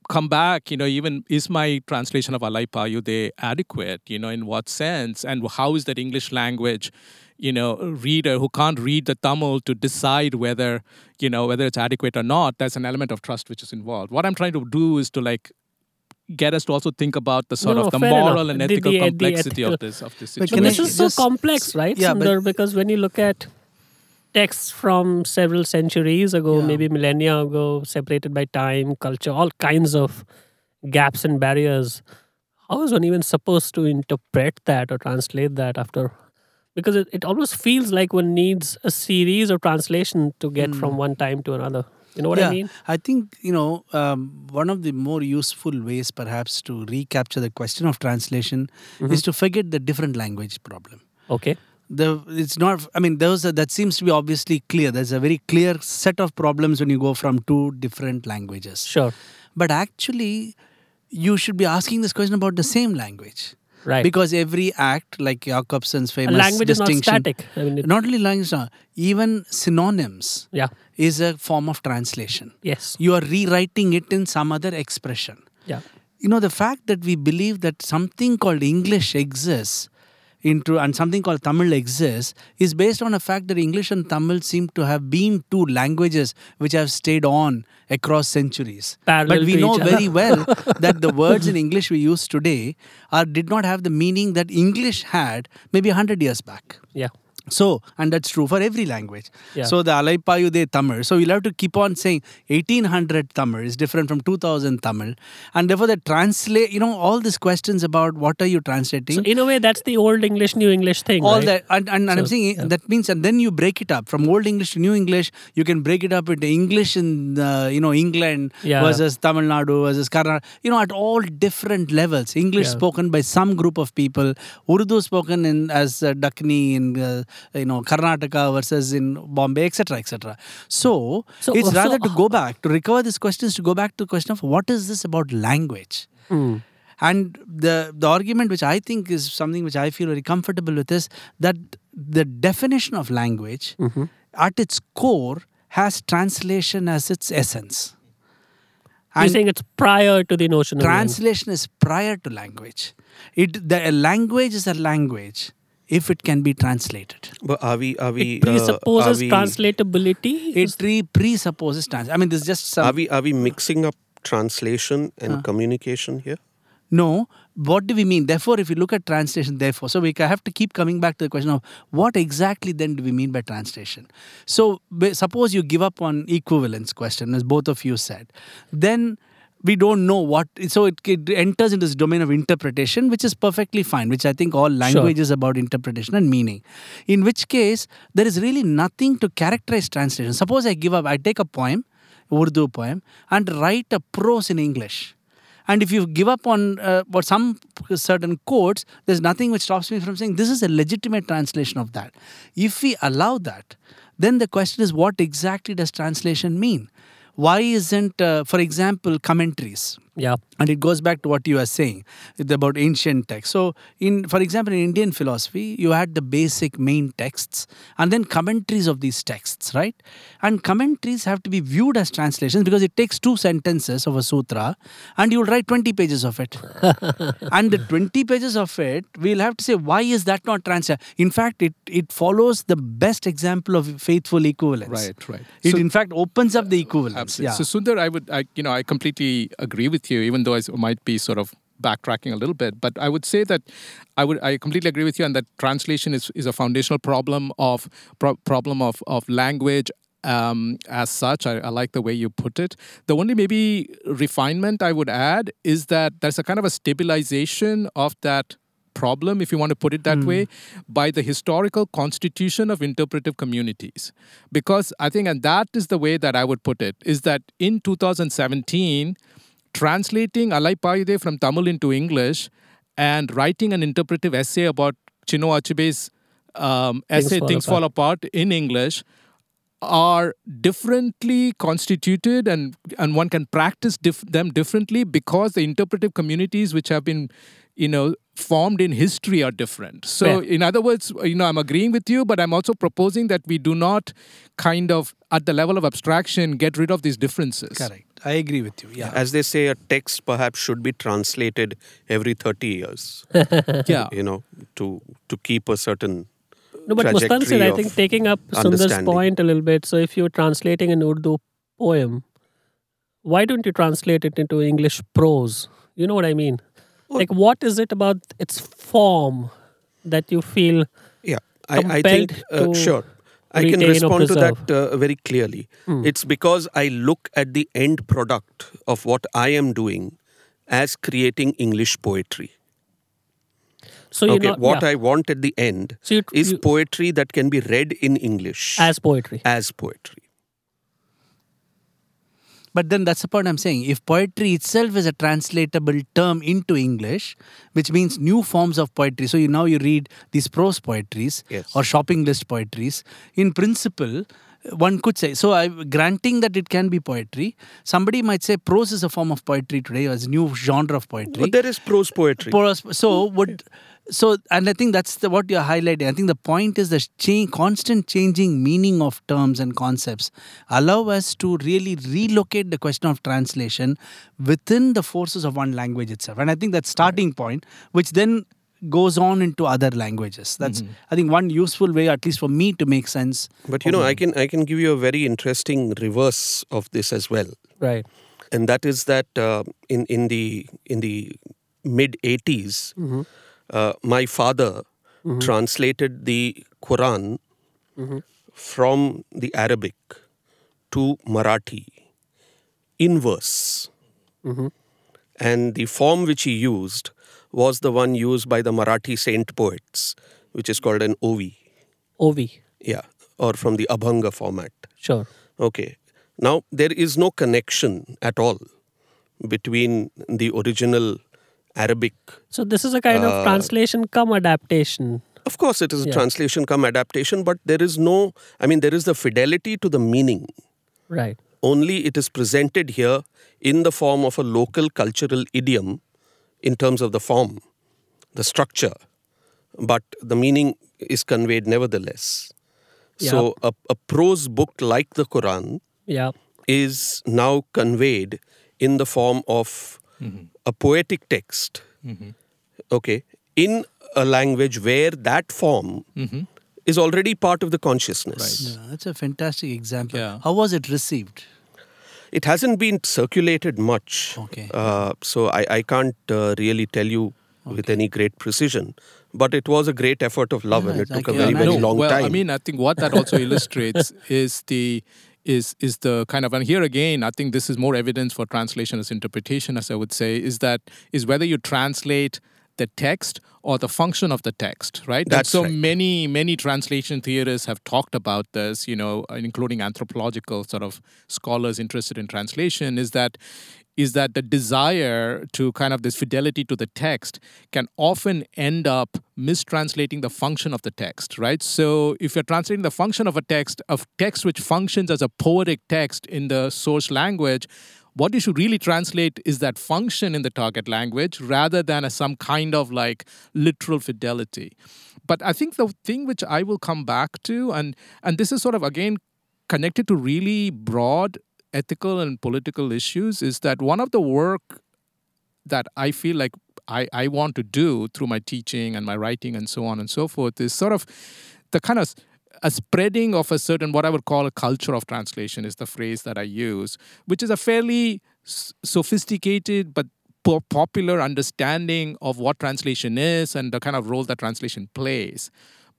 come back. You know, even is my translation of Alai Payude adequate? You know, in what sense? And how is that English language? You know, reader who can't read the Tamil to decide whether you know whether it's adequate or not. There's an element of trust which is involved. What I'm trying to do is to like get us to also think about the sort No, of the moral enough. and ethical the- the complexity of ethical- this of this situation. can I This is so just- complex, right, Yeah, but- Sundar? because when you look at texts from several centuries ago, Yeah. maybe millennia ago, separated by time, culture, all kinds of gaps and barriers, how is one even supposed to interpret that or translate that after? Because it, it almost feels like one needs a series of translation to get from one time to another. You know what Hmm. yeah, I mean? I think you know um, one of the more useful ways, perhaps, to recapture the question of translation Mm-hmm. is to forget the different language problem. Okay. The it's not. I mean, those are, that seems to be obviously clear. There's a very clear set of problems when you go from two different languages. Sure. But actually, you should be asking this question about the same language. Right. Because every act, like Jakobson's a famous language is not static. I mean, it, not only language, even synonyms yeah. is a form of translation. Yes. You are rewriting it in some other expression. Yeah. You know, the fact that we believe that something called English exists into and something called Tamil exists is based on a fact that English and Tamil seem to have been two languages which have stayed on across centuries. Parallel but we know very well [laughs] that the words in English we use today are did not have the meaning that English had maybe 100 years back. Yeah. So, and that's true for every language. Yeah. So, the Alaipayude Tamil. So, we'll have to keep on saying 1800 Tamil is different from 2000 Tamil. And therefore, the translate, you know, all these questions about what are you translating, So in a way, that's the old English, new English thing. all right? that. And, and, and I'm saying yeah. that means, and then you break it up from Old English to New English. You can break it up into English in, uh, you know, England Yeah. versus Tamil Nadu versus Karnataka, you know, at all different levels. English spoken by some group of people, Urdu spoken in as uh, Dakhni in, uh, you know, Karnataka versus in Bombay, etc., etc. So, So- it's so- rather to go back, to recover these questions, to go back to the question of what is this about language? Hmm. And the the argument which I think is something which I feel very comfortable with is that the definition of language Mm-hmm. at its core has translation as its essence. You're saying it's prior to the notion of language. translation is prior to language. It the a language is a language if it can be translated. But are we? Are we? It presupposes uh, are we, translatability. It re- presupposes trans. I mean, this is just some. Are we? Are we mixing up translation and communication here? No, what do we mean? Therefore, if you look at translation, therefore, so we have to keep coming back to the question of what exactly then do we mean by translation? So, suppose you give up on equivalence question, as both of you said, then we don't know what. So it, it enters into this domain of interpretation, which is perfectly fine. Which I think all language is about interpretation and meaning. In which case, there is really nothing to characterize translation. Suppose I give up, I take a poem, Urdu poem, and write a prose in English. And if you give up on uh, what some certain codes, there's nothing which stops me from saying this is a legitimate translation of that. If we allow that, then the question is what exactly does translation mean? Why isn't, uh, for example, commentaries? Yeah. and it goes back to what you are saying about ancient texts. So in for example in indian philosophy you had the basic main texts and then commentaries of these texts right? And commentaries have to be viewed as translations because it takes two sentences of a sutra and you'll write 20 pages of it. [laughs] And the 20 pages of it we'll have to say why is that not translated? In fact it it follows the best example of faithful equivalence. Right, right. it So- in fact opens up the equivalence. Absolutely. yeah. So Sundar, I would, I, you know, I completely agree with you, even though I might be sort of backtracking a little bit. But I would say that I would, I completely agree with you, and that translation is is a foundational problem of pro- problem of of language. Um, as such, I, I like the way you put it. The only maybe refinement I would add is that there's a kind of a stabilization of that problem, if you want to put it that way, by the historical constitution of interpretive communities. Because I think, and that is the way that I would put it, is that in 2017, translating Alai Payude from Tamil into English and writing an interpretive essay about Chinua Achebe's um, essay, Fall Things Fall Apart, in English, are differently constituted and and one can practice dif- them differently because the interpretive communities which have been you know formed in history are different so Fair. in other words you know i'm agreeing with you but i'm also proposing that we do not kind of at the level of abstraction get rid of these differences correct i agree with you yeah As they say, a text perhaps should be translated every 30 years, [laughs] yeah you know, to, to keep a certain No, but Muskan said, I think taking up Sundar's point a little bit. So if you're translating an Urdu poem, why don't you translate it into English prose? You know what I mean? Like, what is it about its form that you feel? Yeah, I, I think, uh, sure. I can respond to that uh, very clearly. It's because I look at the end product of what I am doing as creating English poetry. So you okay, know, what yeah, I want at the end So you- is you- poetry that can be read in English as poetry. as poetry. But then that's the point I'm saying. If poetry itself is a translatable term into English, which means new forms of poetry. So you now you read these prose poetries Yes. or shopping list poetries. In principle, one could say so. I granting that it can be poetry. Somebody might say prose is a form of poetry today, or is a new genre of poetry. But there is prose poetry. So would so and i think that's the, what you're highlighting. I think the point is the change, constant changing meaning of terms and concepts allow us to really relocate the question of translation within the forces of one language itself. And i think that starting point which then goes on into other languages. That's i think one useful way at least for me to make sense But you know, I can I can give you a very interesting reverse of this as well, Right. and that is that uh, in in the in the mid 80s, uh, my father mm-hmm. translated the Quran mm-hmm. from the Arabic to Marathi in verse, mm-hmm. and the form which he used was the one used by the Marathi saint poets, which is called an ovi. Ovi. Yeah, or from the Abhanga format. Sure. Okay. Now, there is no connection at all between the original Arabic. So this is a kind Uh, of translation come adaptation. Of course, it is a Yeah. translation come adaptation, but there is no, I mean, there is the fidelity to the meaning. Right. Only it is presented here in the form of a local cultural idiom in terms of the form, the structure, but the meaning is conveyed nevertheless. So, a, a prose book like the Quran Yeah. is now conveyed in the form of a poetic text, okay, in a language where that form is already part of the consciousness. yeah, that's a fantastic example Yeah. how was it received It hasn't been circulated much. Okay. Uh, so I, I can't uh, really tell you with any great precision. But it was a great effort of love, Yeah, and it I took a very, very imagine. no, long well, time. I mean, I think what that also illustrates [laughs] is the is is the kind of and here again, I think this is more evidence for translation as interpretation, as I would say, is that is whether you translate the text or the function of the text, right? And so right. many many translation theorists have talked about this, you know, including anthropological sort of scholars interested in translation, is that is that the desire to kind of this fidelity to the text can often end up mistranslating the function of the text, right? So if you're translating the function of a text, of text which functions as a poetic text in the source language, what you should really translate is that function in the target language rather than as some kind of like literal fidelity. But I think the thing which I will come back to, and and this is sort of again connected to really broad ethical and political issues, is that one of the work that I feel like I, I want to do through my teaching and my writing and so on and so forth is sort of the kind of a spreading of a certain what I would call a culture of translation is the phrase that I use, which is a fairly sophisticated but popular understanding of what translation is and the kind of role that translation plays.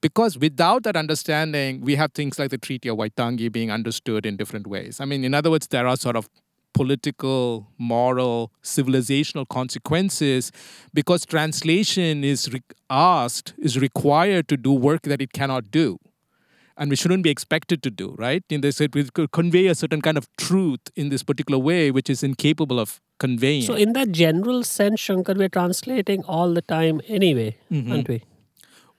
Because without that understanding, we have things like the Treaty of Waitangi being understood in different ways. I mean, in other words, there are sort of political, moral, civilizational consequences because translation is re- asked, is required to do work that it cannot do. And we shouldn't be expected to do, right? In this, it will convey a certain kind of truth in this particular way, which is incapable of conveying. So, in that general sense, Shankar, we're translating all the time anyway, Mm-hmm. aren't we?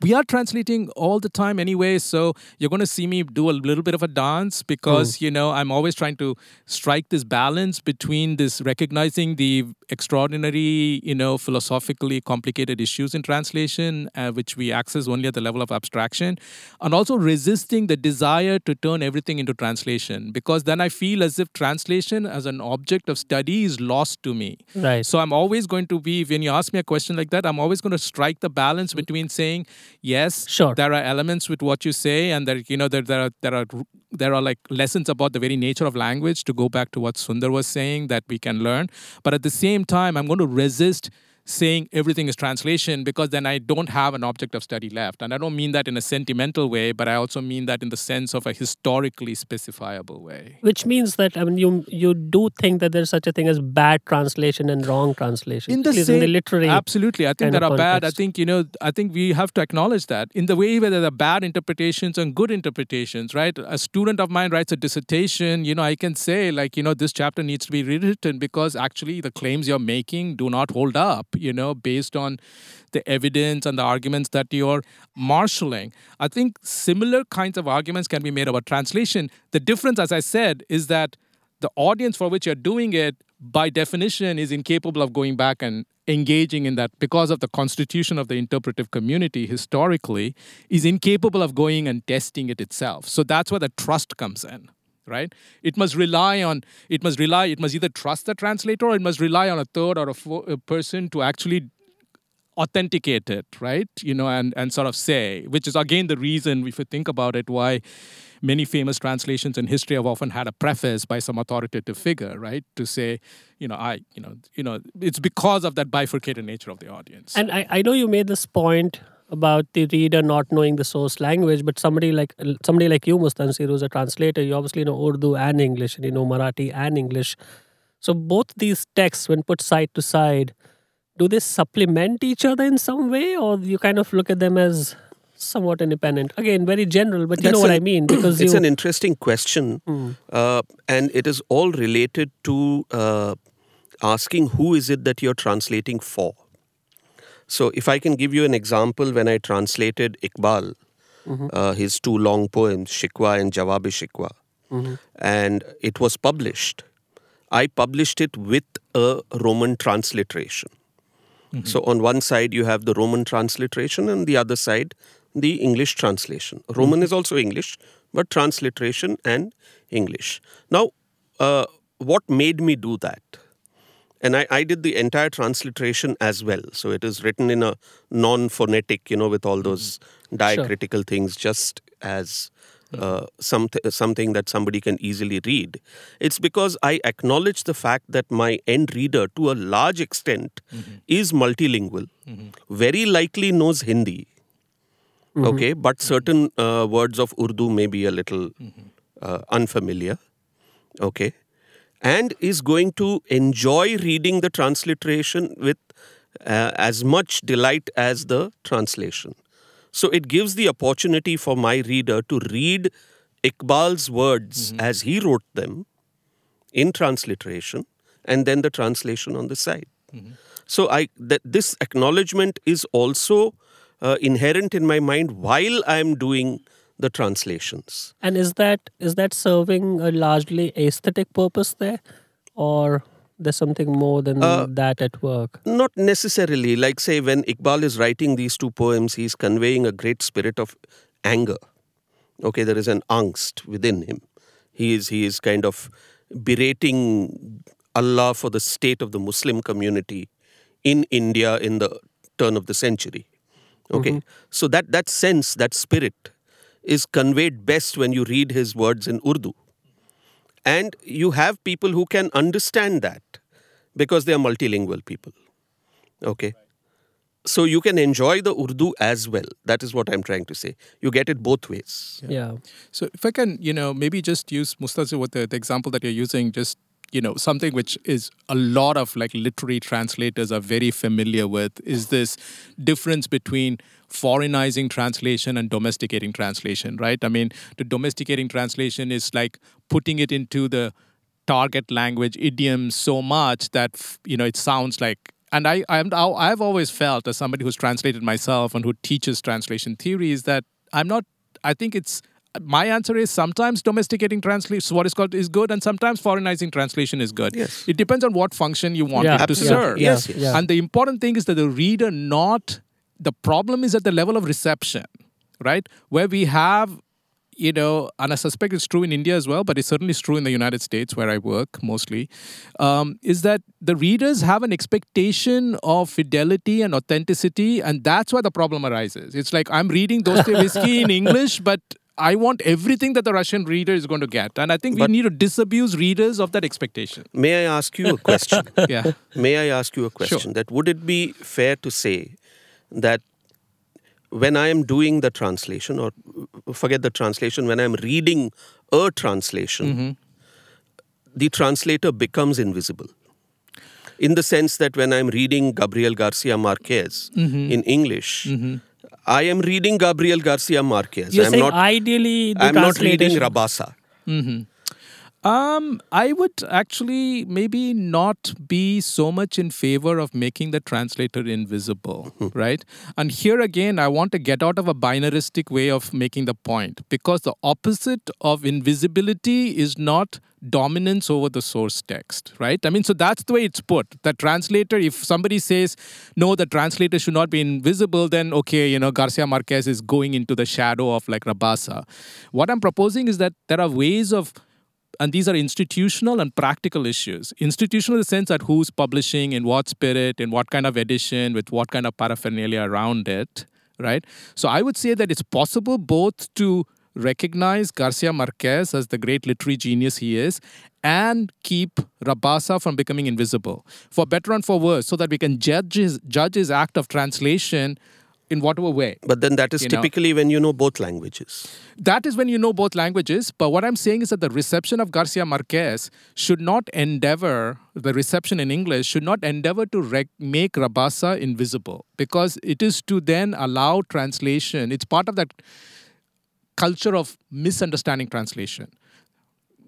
We are translating all the time anyway so you're going to see me do a little bit of a dance because you know i'm always trying to strike this balance between this recognizing the extraordinary you know philosophically complicated issues in translation uh, which we access only at the level of abstraction and also resisting the desire to turn everything into translation because then i feel as if translation as an object of study is lost to me. Right. so I'm always going to be, when you ask me a question like that, I'm always going to strike the balance between saying, yes, Sure. there are elements with what you say, and there, you know, there, there are there are there are like lessons about the very nature of language. To go back to what Sundar was saying, that we can learn. But at the same time, I'm going to resist saying everything is translation because then I don't have an object of study left. And I don't mean that in a sentimental way, but I also mean that in the sense of a historically specifiable way. Which means that I mean you you do think that there's such a thing as bad translation and wrong translation. in the same, in the literary absolutely. I think there are bad. I think you know i think we have to acknowledge that. In the way where there are bad interpretations and good interpretations right? A student of mine writes a dissertation. You know i can say like you know this chapter needs to be rewritten because actually the claims you're making do not hold up you know based on the evidence and the arguments that you're marshaling. I think similar kinds of arguments can be made about translation. The difference as i said is that the audience for which you're doing it by definition is incapable of going back and engaging in that because of the constitution of the interpretive community historically is incapable of going and testing it itself. So that's where the trust comes in right it must rely on it must rely it must either trust the translator or it must rely on a third or a, a person to actually authenticate it, right? You know, and, and sort of say, which is again the reason, if you think about it, why many famous translations in history have often had a preface by some authoritative figure, right? To say, you know, I, you know, you know, it's because of that bifurcated nature of the audience. And I, I know you made this point about the reader not knowing the source language, but somebody like somebody like you, Mustansir, who's a translator, you obviously know Urdu and English, and you know Marathi and English. So both these texts, when put side to side, do they supplement each other in some way, or you kind of look at them as somewhat independent? Again, very general, but you That's know what an- I mean because it's you. an interesting question, uh, and it is all related to uh, asking who is it that you're translating for. So, if I can give you an example, when I translated Iqbal, uh, his two long poems, Shikwa and Jawab-e Shikwa, and it was published, I published it with a Roman transliteration. So on one side you have the Roman transliteration, and the other side the English translation. Roman is also English, but transliteration and English. Now, uh, what made me do that? And I, I did the entire transliteration as well. So it is written in a non-phonetic, you know, with all those mm-hmm. diacritical things, just as uh, mm-hmm. something something that somebody can easily read. It's because I acknowledge the fact that my end reader, to a large extent, mm-hmm. is multilingual, very likely knows Hindi. Okay, but certain uh, words of Urdu may be a little uh, unfamiliar. Okay, and is going to enjoy reading the transliteration with uh, as much delight as the translation. So it gives the opportunity for my reader to read Iqbal's words as he wrote them in transliteration and then the translation on the side. So I that this acknowledgement is also uh, inherent in my mind while I am doing the translations. And is that is that serving a largely aesthetic purpose there, or there's something more than Uh, that at work? Not necessarily. Like, say, when Iqbal is writing these two poems, he's conveying a great spirit of anger. Okay, there is an angst within him. He is, he is kind of berating Allah for the state of the Muslim community in India in the turn of the century. Okay, so that, that sense, that spirit, is conveyed best when you read his words in Urdu. And you have people who can understand that because they are multilingual people. Okay. So you can enjoy the Urdu as well. That is what I'm trying to say. You get it both ways. Yeah. So if I can, you know, maybe just use Mustafa with the, the example that you're using, just you know, something which is a lot of like literary translators are very familiar with is this difference between foreignizing translation and domesticating translation, right? I mean, the domesticating translation is like putting it into the target language idiom so much that you know it sounds like and I I'm, I've always felt as somebody who's translated myself and who teaches translation theory is that I'm not I think it's my answer is sometimes domesticating translation what is called is good and sometimes foreignizing translation is good Yes. it depends on what function you want Yeah, it to absolutely. serve Yes, yes. yeah. and the important thing is that the reader not the problem is at the level of reception right where we have you know and i suspect it's true in india as well but it certainly is true in the united states where i work mostly um, is that the readers have an expectation of fidelity and authenticity and that's where the problem arises it's like i'm reading dostoevsky in [laughs] english but I want everything that the Russian reader is going to get. And I think we need to disabuse readers of that expectation. May I ask you a [laughs] question? Yeah. May I ask you a question? Sure. That would it be fair to say that when I am doing the translation, or forget the translation, when I am reading a translation, mm-hmm. the translator becomes invisible. In the sense that when I'm reading Gabriel Garcia Marquez mm-hmm. in English, mm-hmm. I am reading Gabriel Garcia Marquez. You're I'm saying not, ideally I'm not reading Rabassa. Mm-hmm. Um, I would actually maybe not be so much in favor of making the translator invisible, [laughs] right? And here again, I want to get out of a binaristic way of making the point because the opposite of invisibility is not dominance over the source text, right? I mean, so that's the way it's put. The translator, if somebody says, no, the translator should not be invisible, then okay, you know, Garcia Marquez is going into the shadow of like Rabassa. What I'm proposing is that there are ways of and these are institutional and practical issues. Institutional in the sense that who's publishing, in what spirit, in what kind of edition, with what kind of paraphernalia around it, right? So I would say that it's possible both to recognize Garcia Marquez as the great literary genius he is and keep Rabassa from becoming invisible, for better and for worse, so that we can judge his, judge his act of translation in whatever way. But then that is You know. typically when you know both languages. That is when you know both languages. But what I'm saying is that the reception of Garcia Marquez should not endeavor, the reception in English should not endeavor to rec- make Rabassa invisible because it is to then allow translation. It's part of that culture of misunderstanding translation.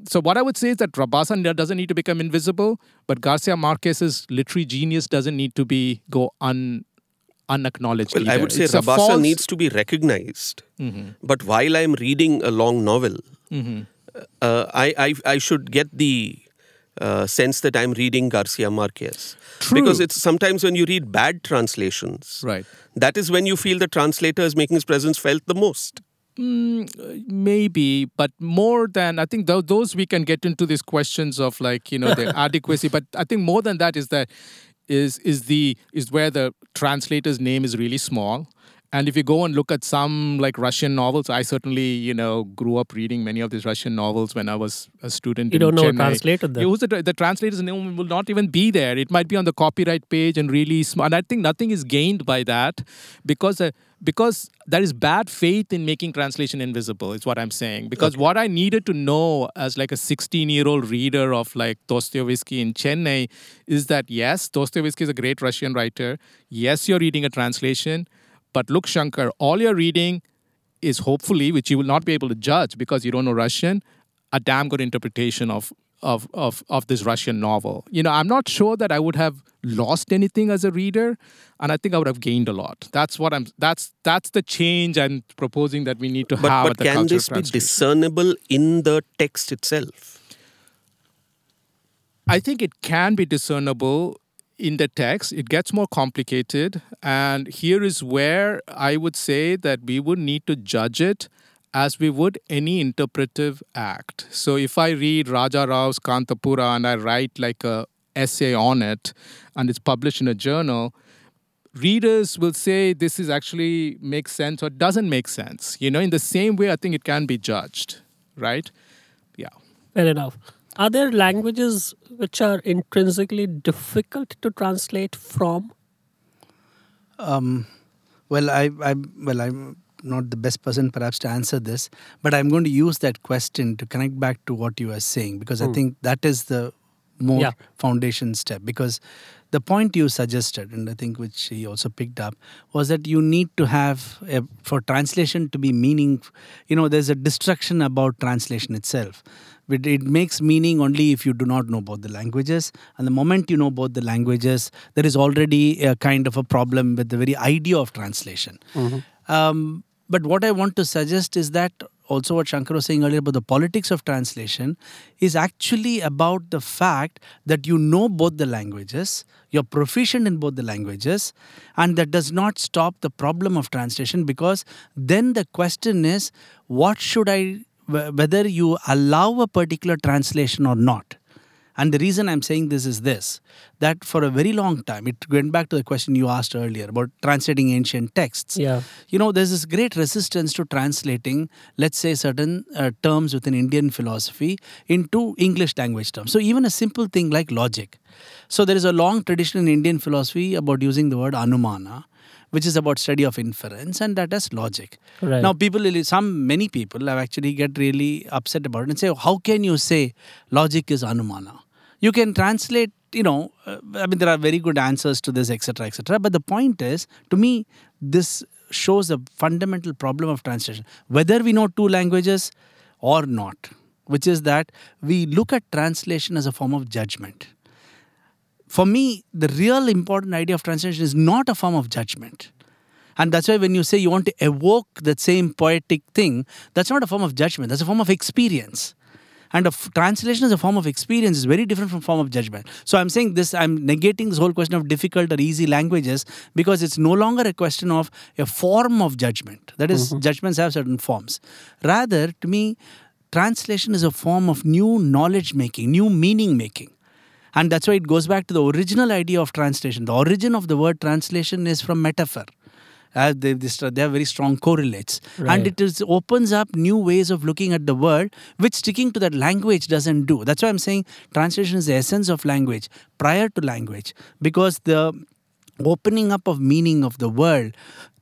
So what I would say is that Rabassa doesn't need to become invisible, but Garcia Marquez's literary genius doesn't need to be go un unacknowledged. Well, I would say It's false- needs to be recognized. Mm-hmm. But while I'm reading a long novel, uh, I, I I should get the uh, sense that I'm reading Garcia Marquez. Because it's sometimes when you read bad translations, Right. that is when you feel the translator is making his presence felt the most. maybe but more than i think tho- those we can get into these questions of like you know the [laughs] adequacy but i think more than that is that is is the is where the translator's name is really small And if you go and look at some like Russian novels, I certainly, you know, grew up reading many of these Russian novels when I was a student. You in don't know who Chennai. translated them. Yeah, who's the, the translator's name will not even be there. It might be on the copyright page and really small. And I think nothing is gained by that because uh, because there is bad faith in making translation invisible. Is what I'm saying. Because what I needed to know as like a 16 year old reader of like Dostoevsky in Chennai is that yes, Dostoevsky is a great Russian writer. Yes, you're reading a translation, but look, Shankar, all you're reading is hopefully, which you will not be able to judge because you don't know Russian, a damn good interpretation of of of of this Russian novel. You know, I'm not sure that I would have lost anything as a reader, and I think I would have gained a lot. That's what I'm. That's that's the change I'm proposing that we need to But, have but at the can this be discernible in the text itself? I think it can be discernible in the text. It gets more complicated. And here is where I would say that we would need to judge it as we would any interpretive act. So if I read Raja Rao's Kanthapura and I write like a essay on it and it's published in a journal, readers will say this is actually makes sense or doesn't make sense. You know, in the same way I think it can be judged, right? Yeah. Fair enough. Are there languages which are intrinsically difficult to translate from? Um, well, I, I, well, I'm not the best person perhaps to answer this, but I'm going to use that question to connect back to what you were saying because I think that is the more Yeah. foundation step. Because the point you suggested, and I think which he also picked up, was that you need to have a, for translation to be meaning. You know, there's a destruction about translation itself. It, it makes meaning only if you do not know both the languages. And the moment you know both the languages, there is already a kind of a problem with the very idea of translation. Um, but what I want to suggest is that also what Shankar was saying earlier about the politics of translation is actually about the fact that you know both the languages, you're proficient in both the languages, and that does not stop the problem of translation because then the question is what should I, whether you allow a particular translation or not. And the reason I'm saying this is this that for a very long time, it went back to the question you asked earlier about translating ancient texts. Yeah. You know, there's this great resistance to translating, let's say, certain uh, terms within Indian philosophy into English language terms. So, even a simple thing like logic. So, there is a long tradition in Indian philosophy about using the word anumana. Which is about study of inference, and that is logic. Right. Now, people, some many people have actually get really upset about it and say, "How can you say logic is anumana?" You can translate, you know. uh, I mean, there are very good answers to this, etc., etc. But the point is, to me, this shows a fundamental problem of translation. Whether we know two languages or not, which is that we look at translation as a form of judgment for me, the real important idea of translation is not a form of judgment. And that's why when you say you want to evoke that same poetic thing, that's not a form of judgment, that's a form of experience. And a f- translation as a form of experience is very different from form of judgment. So I'm saying this, I'm negating this whole question of difficult or easy languages because it's no longer a question of a form of judgment. That is, mm-hmm. judgments have certain forms. Rather, to me, translation is a form of new knowledge making, new meaning making. And that's why it goes back to the original idea of translation. The origin of the word translation is from metaphor. Uh, they, this, they have very strong correlates. Right. And it is, opens up new ways of looking at the world, which sticking to that language doesn't do. That's why I'm saying translation is the essence of language prior to language. Because the opening up of meaning of the world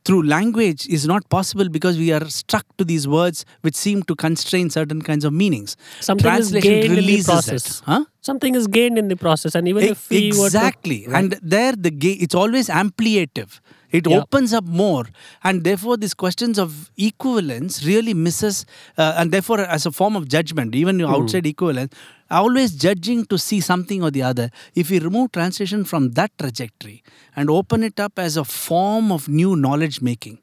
through language is not possible because we are stuck to these words which seem to constrain certain kinds of meanings. Something is Translation gained in the releases process. it. Huh? Something is gained in the process, and even E- if we were to- exactly and there the ga- it's always ampliative it Yeah. opens up more and therefore these questions of equivalence really misses uh, and therefore as a form of judgment even outside equivalence always judging to see something or the other if we remove translation from that trajectory and open it up as a form of new knowledge making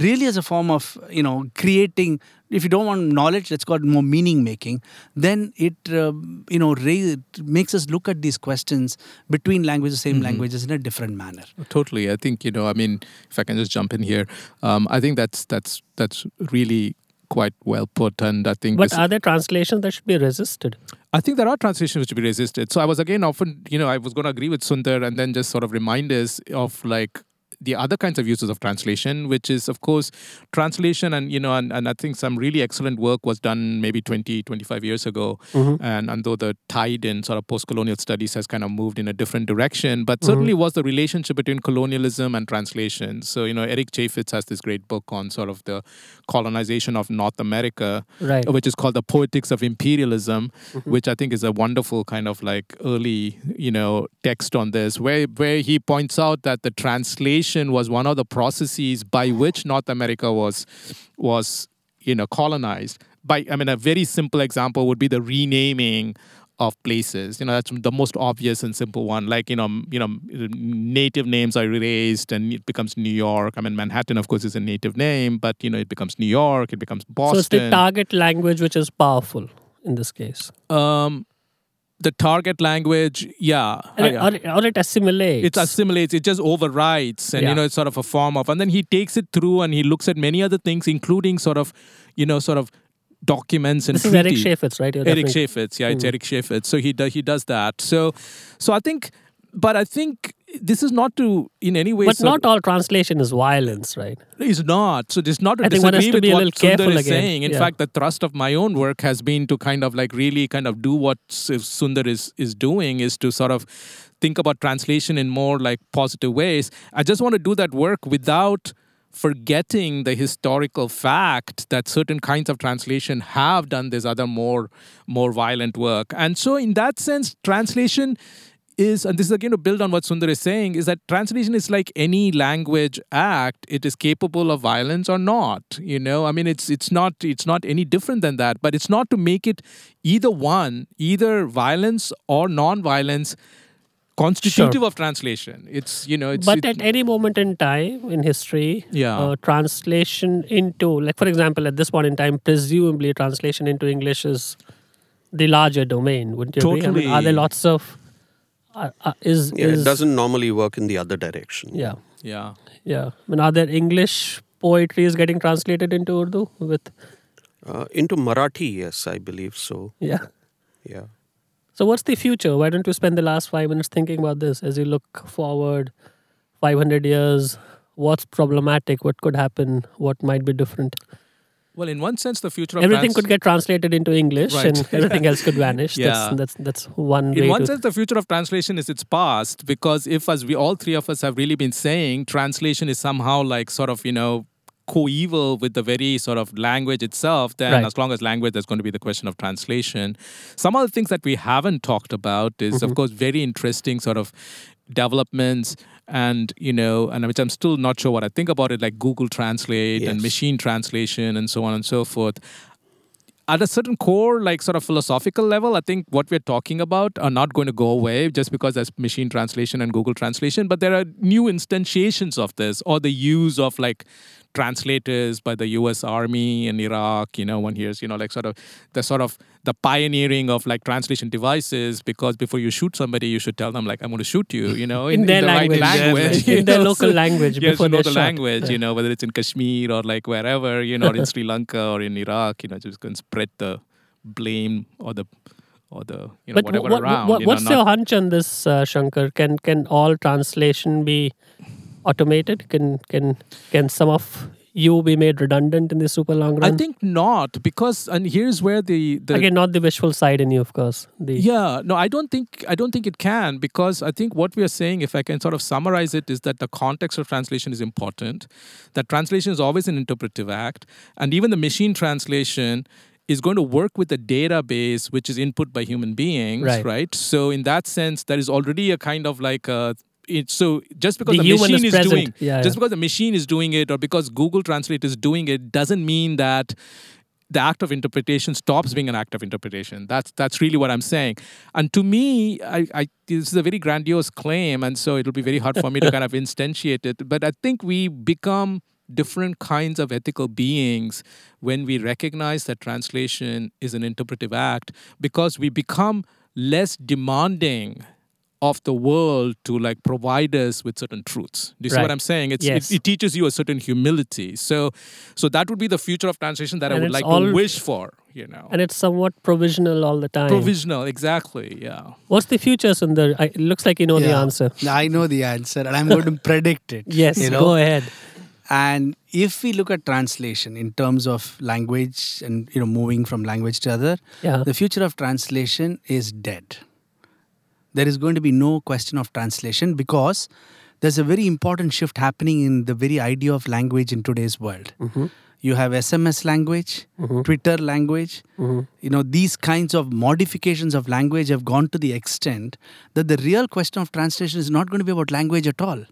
really as a form of you know creating if you don't want knowledge let's call it more meaning making then it uh, you know raise, it makes us look at these questions between languages same languages in a different manner Totally. I think you know. I mean, if I can just jump in here, um, I think that's that's that's really quite well put, and I think. But this- are there translations that should be resisted? I think there are translations which be resisted. So I was again often, you know, I was going to agree with Sundar and then just sort of remind us of like the other kinds of uses of translation, which is, of course, translation. And, you know, and, and I think some really excellent work was done maybe 20, 25 years ago. Mm-hmm. And, and though the tide in sort of post colonial studies has kind of moved in a different direction, but certainly was the relationship between colonialism and translation. So, you know, Eric Cheyfitz has this great book on sort of the colonization of North America, Right. which is called The Poetics of Imperialism, Mm-hmm. which I think is a wonderful kind of like early, you know, text on this, where where he points out that the translation was one of the processes by which North America was was you know colonized. By I mean, a very simple example would be the renaming of places. You know, that's the most obvious and simple one. Like you know, you know, native names are erased and it becomes New York. I mean, Manhattan, of course, is a native name, but you know, it becomes New York. It becomes Boston. So it's the target language which is powerful in this case. um, the target language, yeah, it, or, it- or it assimilates. it assimilates, it just overrides, and Yeah. you know, it's sort of a form of, and then he takes it through and he looks at many other things, including sort of, you know, sort of documents and This is Eric treaty- Cheyfitz, right? You're Eric Cheyfitz, yeah, it's Mm. Eric Cheyfitz. So he does he does that. So, so I think, but I think this is not to in any way. But not all translation is violence, right? It's not. So this is not to I think one has disagree to with be a what little Sundar careful is again. saying. In Yeah. fact, the thrust of my own work has been to kind of like really kind of do what Sundar is is doing is to sort of think about translation in more like positive ways. I just want to do that work without forgetting the historical fact that certain kinds of translation have done this other more more violent work. And so in that sense translation is, and this is again to build on what Sundar is saying, is that translation is like any language act. It is capable of violence or not. You know, I mean, it's it's not it's not any different than that. But it's not to make it either one, either violence or non-violence, constitutive of translation. It's you know, it's but it- at any moment in time in history, Yeah. uh, translation into, like for example, at this point in time, presumably translation into English is the larger domain. Wouldn't you agree? I mean, are there lots of uh, uh, is Yeah, is it doesn't normally work in the other direction. yeah yeah. yeah. I mean, are there English poetry is getting translated into Urdu with Uh, into Marathi, yes, I believe so. yeah. Yeah. So what's the future? Why don't you spend the last five minutes thinking about this as you look forward, five hundred years? What's problematic? What could happen? What might be different? Well, in one sense, the future of Everything trans- could get translated into English, Right. and [laughs] everything else could vanish. Yeah. That's that's that's one in one to. sense, the future of translation is its past because if, as we all three of us have really been saying, translation is somehow like sort of you know coeval with the very sort of language itself, then Right. as long as language, there's going to be the question of translation. Some other things that we haven't talked about is, Mm-hmm. of course, very interesting sort of developments and you know and which i'm still not sure what i think about it like google translate and machine translation and so on and so forth at a certain core, like sort of philosophical level, I think what we're talking about are not going to go away just because there's machine translation and Google translation. But there are new instantiations of this, or the use of like translators by the U.S. Army in Iraq. You know, one hears, you know, like sort of the sort of the pioneering of like translation devices. Because before you shoot somebody, you should tell them like, "I'm going to shoot you," you know, In their the language. right In their language, [laughs] you In their local language have before know shot. language, Yeah. you know, whether it's in Kashmir or like wherever, you know, in [laughs] Sri Lanka or in Iraq, you know, just can spread the blame or the or the you know but whatever what, around. what, you know, what's your hunch on this, uh, Shankar? Can can all translation be automated? Can can can some of you be made redundant in the super long run? I think not because and here's where the the Again, not the wishful side in you, of course. The Yeah, no, I don't think I don't think it can because I think what we are saying, if I can sort of summarize it, is that the context of translation is important. That translation is always an interpretive act, and even the machine translation is going to work with the database which is input by human beings, right. Right. So in that sense, there is already a kind of like a it, so just because The the, machine is is, doing Yeah, just yeah. because the machine is doing it or because Google Translate is doing it doesn't mean that the act of interpretation stops being an act of interpretation. That's that's really what I'm saying. And to me, I, I this is a very grandiose claim, and so it'll be very hard for me to kind of [laughs] instantiate it. But I think we become different kinds of ethical beings when we recognize that translation is an interpretive act because we become less demanding of the world to like provide us with certain truths. Do you see what I'm saying? It's, Yes. it, it teaches you a certain humility. So, so that would be the future of translation that I would like all- to wish for. You know, And it's somewhat provisional all the time. provisional. Exactly. Yeah. What's the future, Sundar? I, it looks like you know the answer. I know the answer, and I'm going to [laughs] predict it. Yes, you know? go ahead. And if we look at translation in terms of language and you know moving from language to other, Yeah. the future of translation is dead. There is going to be no question of translation because there's a very important shift happening in the very idea of language in today's world. Mm-hmm. You have SMS language, Twitter language. Mm-hmm. You know, these kinds of modifications of language have gone to the extent that the real question of translation is not going to be about language at all.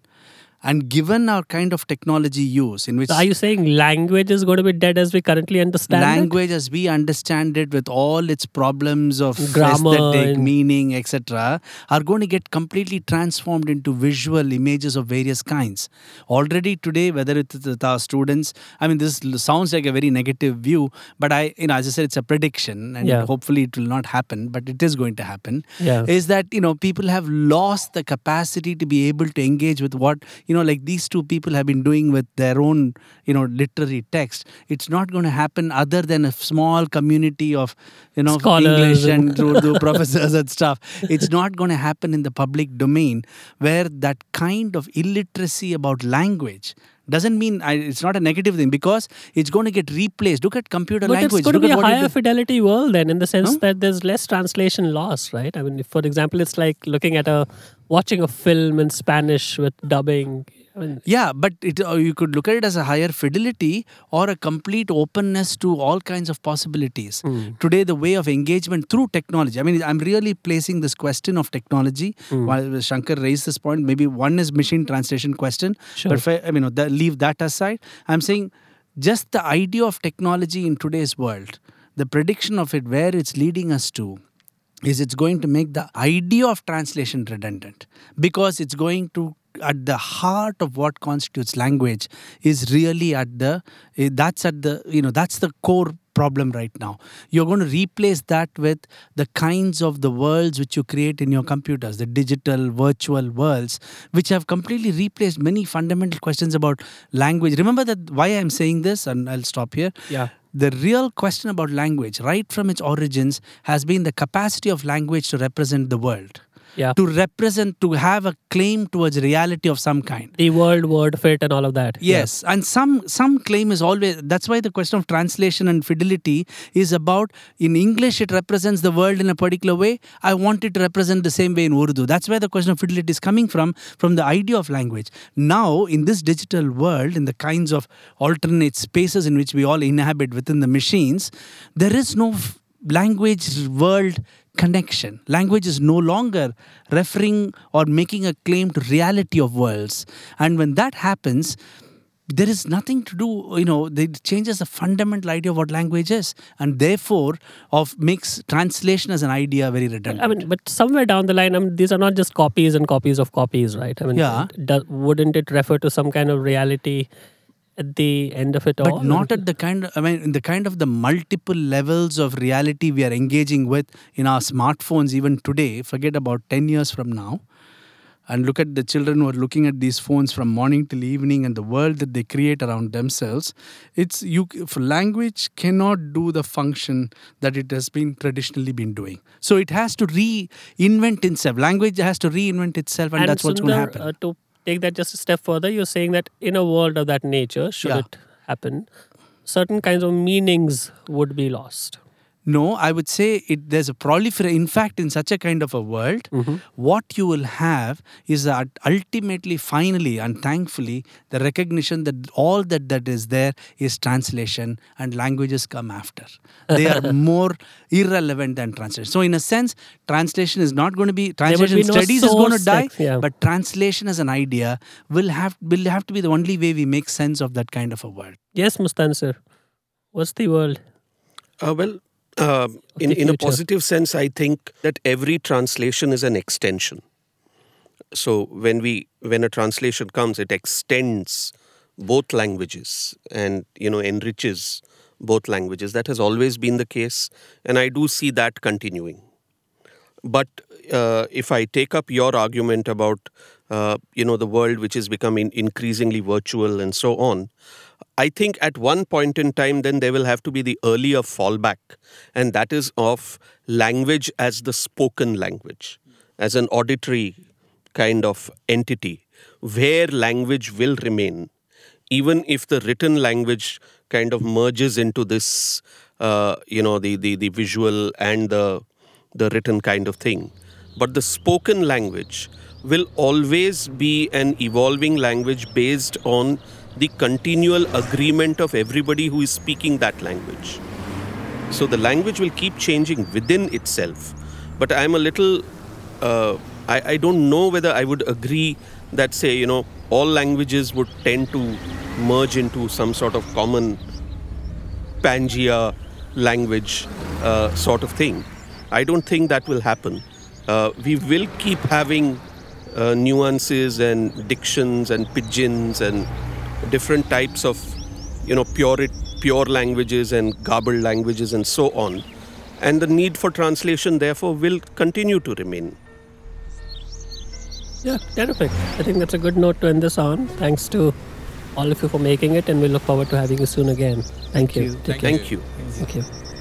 And given our kind of technology use, in which So are you saying language is going to be dead as we currently understand it? language as we understand it with all its problems of Grammar aesthetic and- meaning etc are going to get completely transformed into visual images of various kinds already today whether it's with our students i mean this sounds like a very negative view but i you know as i said it's a prediction and Yeah. hopefully it will not happen but it is going to happen Yeah. is that you know people have lost the capacity to be able to engage with what you know like these two people have been doing with their own you know literary text. It's not going to happen other than a small community of you know Scholars english and- [laughs] Urdu professors and stuff. It's not going to happen in the public domain where that kind of illiteracy about language doesn't mean I, it's not a negative thing because it's going to get replaced. Look at computer But language. it's going to be a higher fidelity world then, in the sense Huh? that there's less translation loss, right? I mean, if, for example, it's like looking at a watching a film in Spanish with dubbing. I mean, Yeah, but it, uh, you could look at it as a higher fidelity or a complete openness to all kinds of possibilities. Hmm. Today, the way of engagement through technology. I mean, I'm really placing this question of technology. Hmm. While Shankar raised this point, maybe one is machine translation question. Sure. But I, I mean, that, leave that aside. I'm saying just the idea of technology in today's world, the prediction of it, where it's leading us to, is it's going to make the idea of translation redundant because it's going to at the heart of what constitutes language is really at the eh, that's at the you know that's the core problem right now. You're going to replace that with the kinds of the worlds which you create in your computers the digital virtual worlds which have completely replaced many fundamental questions about language. Remember that why i'm saying this and i'll stop here. Yeah. The real question about language, right from its origins, has been the capacity of language to represent the world, Yeah. to represent, to have a claim towards reality of some kind. The world, word fit, and all of that. Yes, and some some claim is always that's why the question of translation and fidelity is about in English it represents the world in a particular way. I want it to represent the same way in Urdu. That's where the question of fidelity is coming from, from the idea of language. Now, in this digital world, in the kinds of alternate spaces in which we all inhabit within the machines, there is no f- language world connection. Language is no longer referring or making a claim to reality of worlds. And when that happens, there is nothing to do, you know, it changes the fundamental idea of what language is, and therefore of makes translation as an idea very redundant. I mean, but somewhere down the line, I mean, these are not just copies and copies of copies, right? I mean, Yeah. do, wouldn't it refer to some kind of reality at the end of it all? but not at the kind of, I mean in the kind of the multiple levels of reality we are engaging with in our smartphones even today. Forget about 10 years from now. And look at the children who are looking at these phones from morning till evening and the world that they create around themselves. It's you for language cannot do the function that it has been traditionally been doing. So it has to reinvent itself. Language has to reinvent itself and, that's what's going to happen. Uh, to take that just a step further, you're saying that in a world of that nature, should Yeah. it happen, certain kinds of meanings would be lost. No, I would say it. There's a proliferation. In fact, in such a kind of a world, what you will have is that ultimately, finally, and thankfully, the recognition that all that that is there is translation, and languages come after. They are [laughs] more irrelevant than translation. So, in a sense, translation is not going to be would translation be no studies is going to die. yeah. But translation as an idea will have will have to be the only way we make sense of that kind of a world. Yes, Mustansir. What's the world? Uh, well, uh, in, in a positive sense, I think that every translation is an extension. So when we when a translation comes, it extends both languages and you know enriches both languages. That has always been the case, and I do see that continuing. But uh, if I take up your argument about uh, you know the world which is becoming increasingly virtual and so on, I think at one point in time, then there will have to be the earlier fallback, and that is of language as the spoken language, as an auditory kind of entity, where language will remain, even if the written language kind of merges into this, uh, you know, the, the, the visual and the, the written kind of thing. But the spoken language will always be an evolving language based on the continual agreement of everybody who is speaking that language. So the language will keep changing within itself. But I'm a little, uh, I, I don't know whether I would agree that, say, you know, all languages would tend to merge into some sort of common Pangea language uh, sort of thing. I don't think that will happen. Uh, we will keep having uh, nuances and dictions and pidgins and different types of you know pure pure languages and garbled languages and so on and the need for translation therefore will continue to remain Yeah, terrific. I think that's a good note to end this on. Thanks to all of you for making it, and we look forward to having you soon again. Thank, you. you. Take care. thank you Thank you.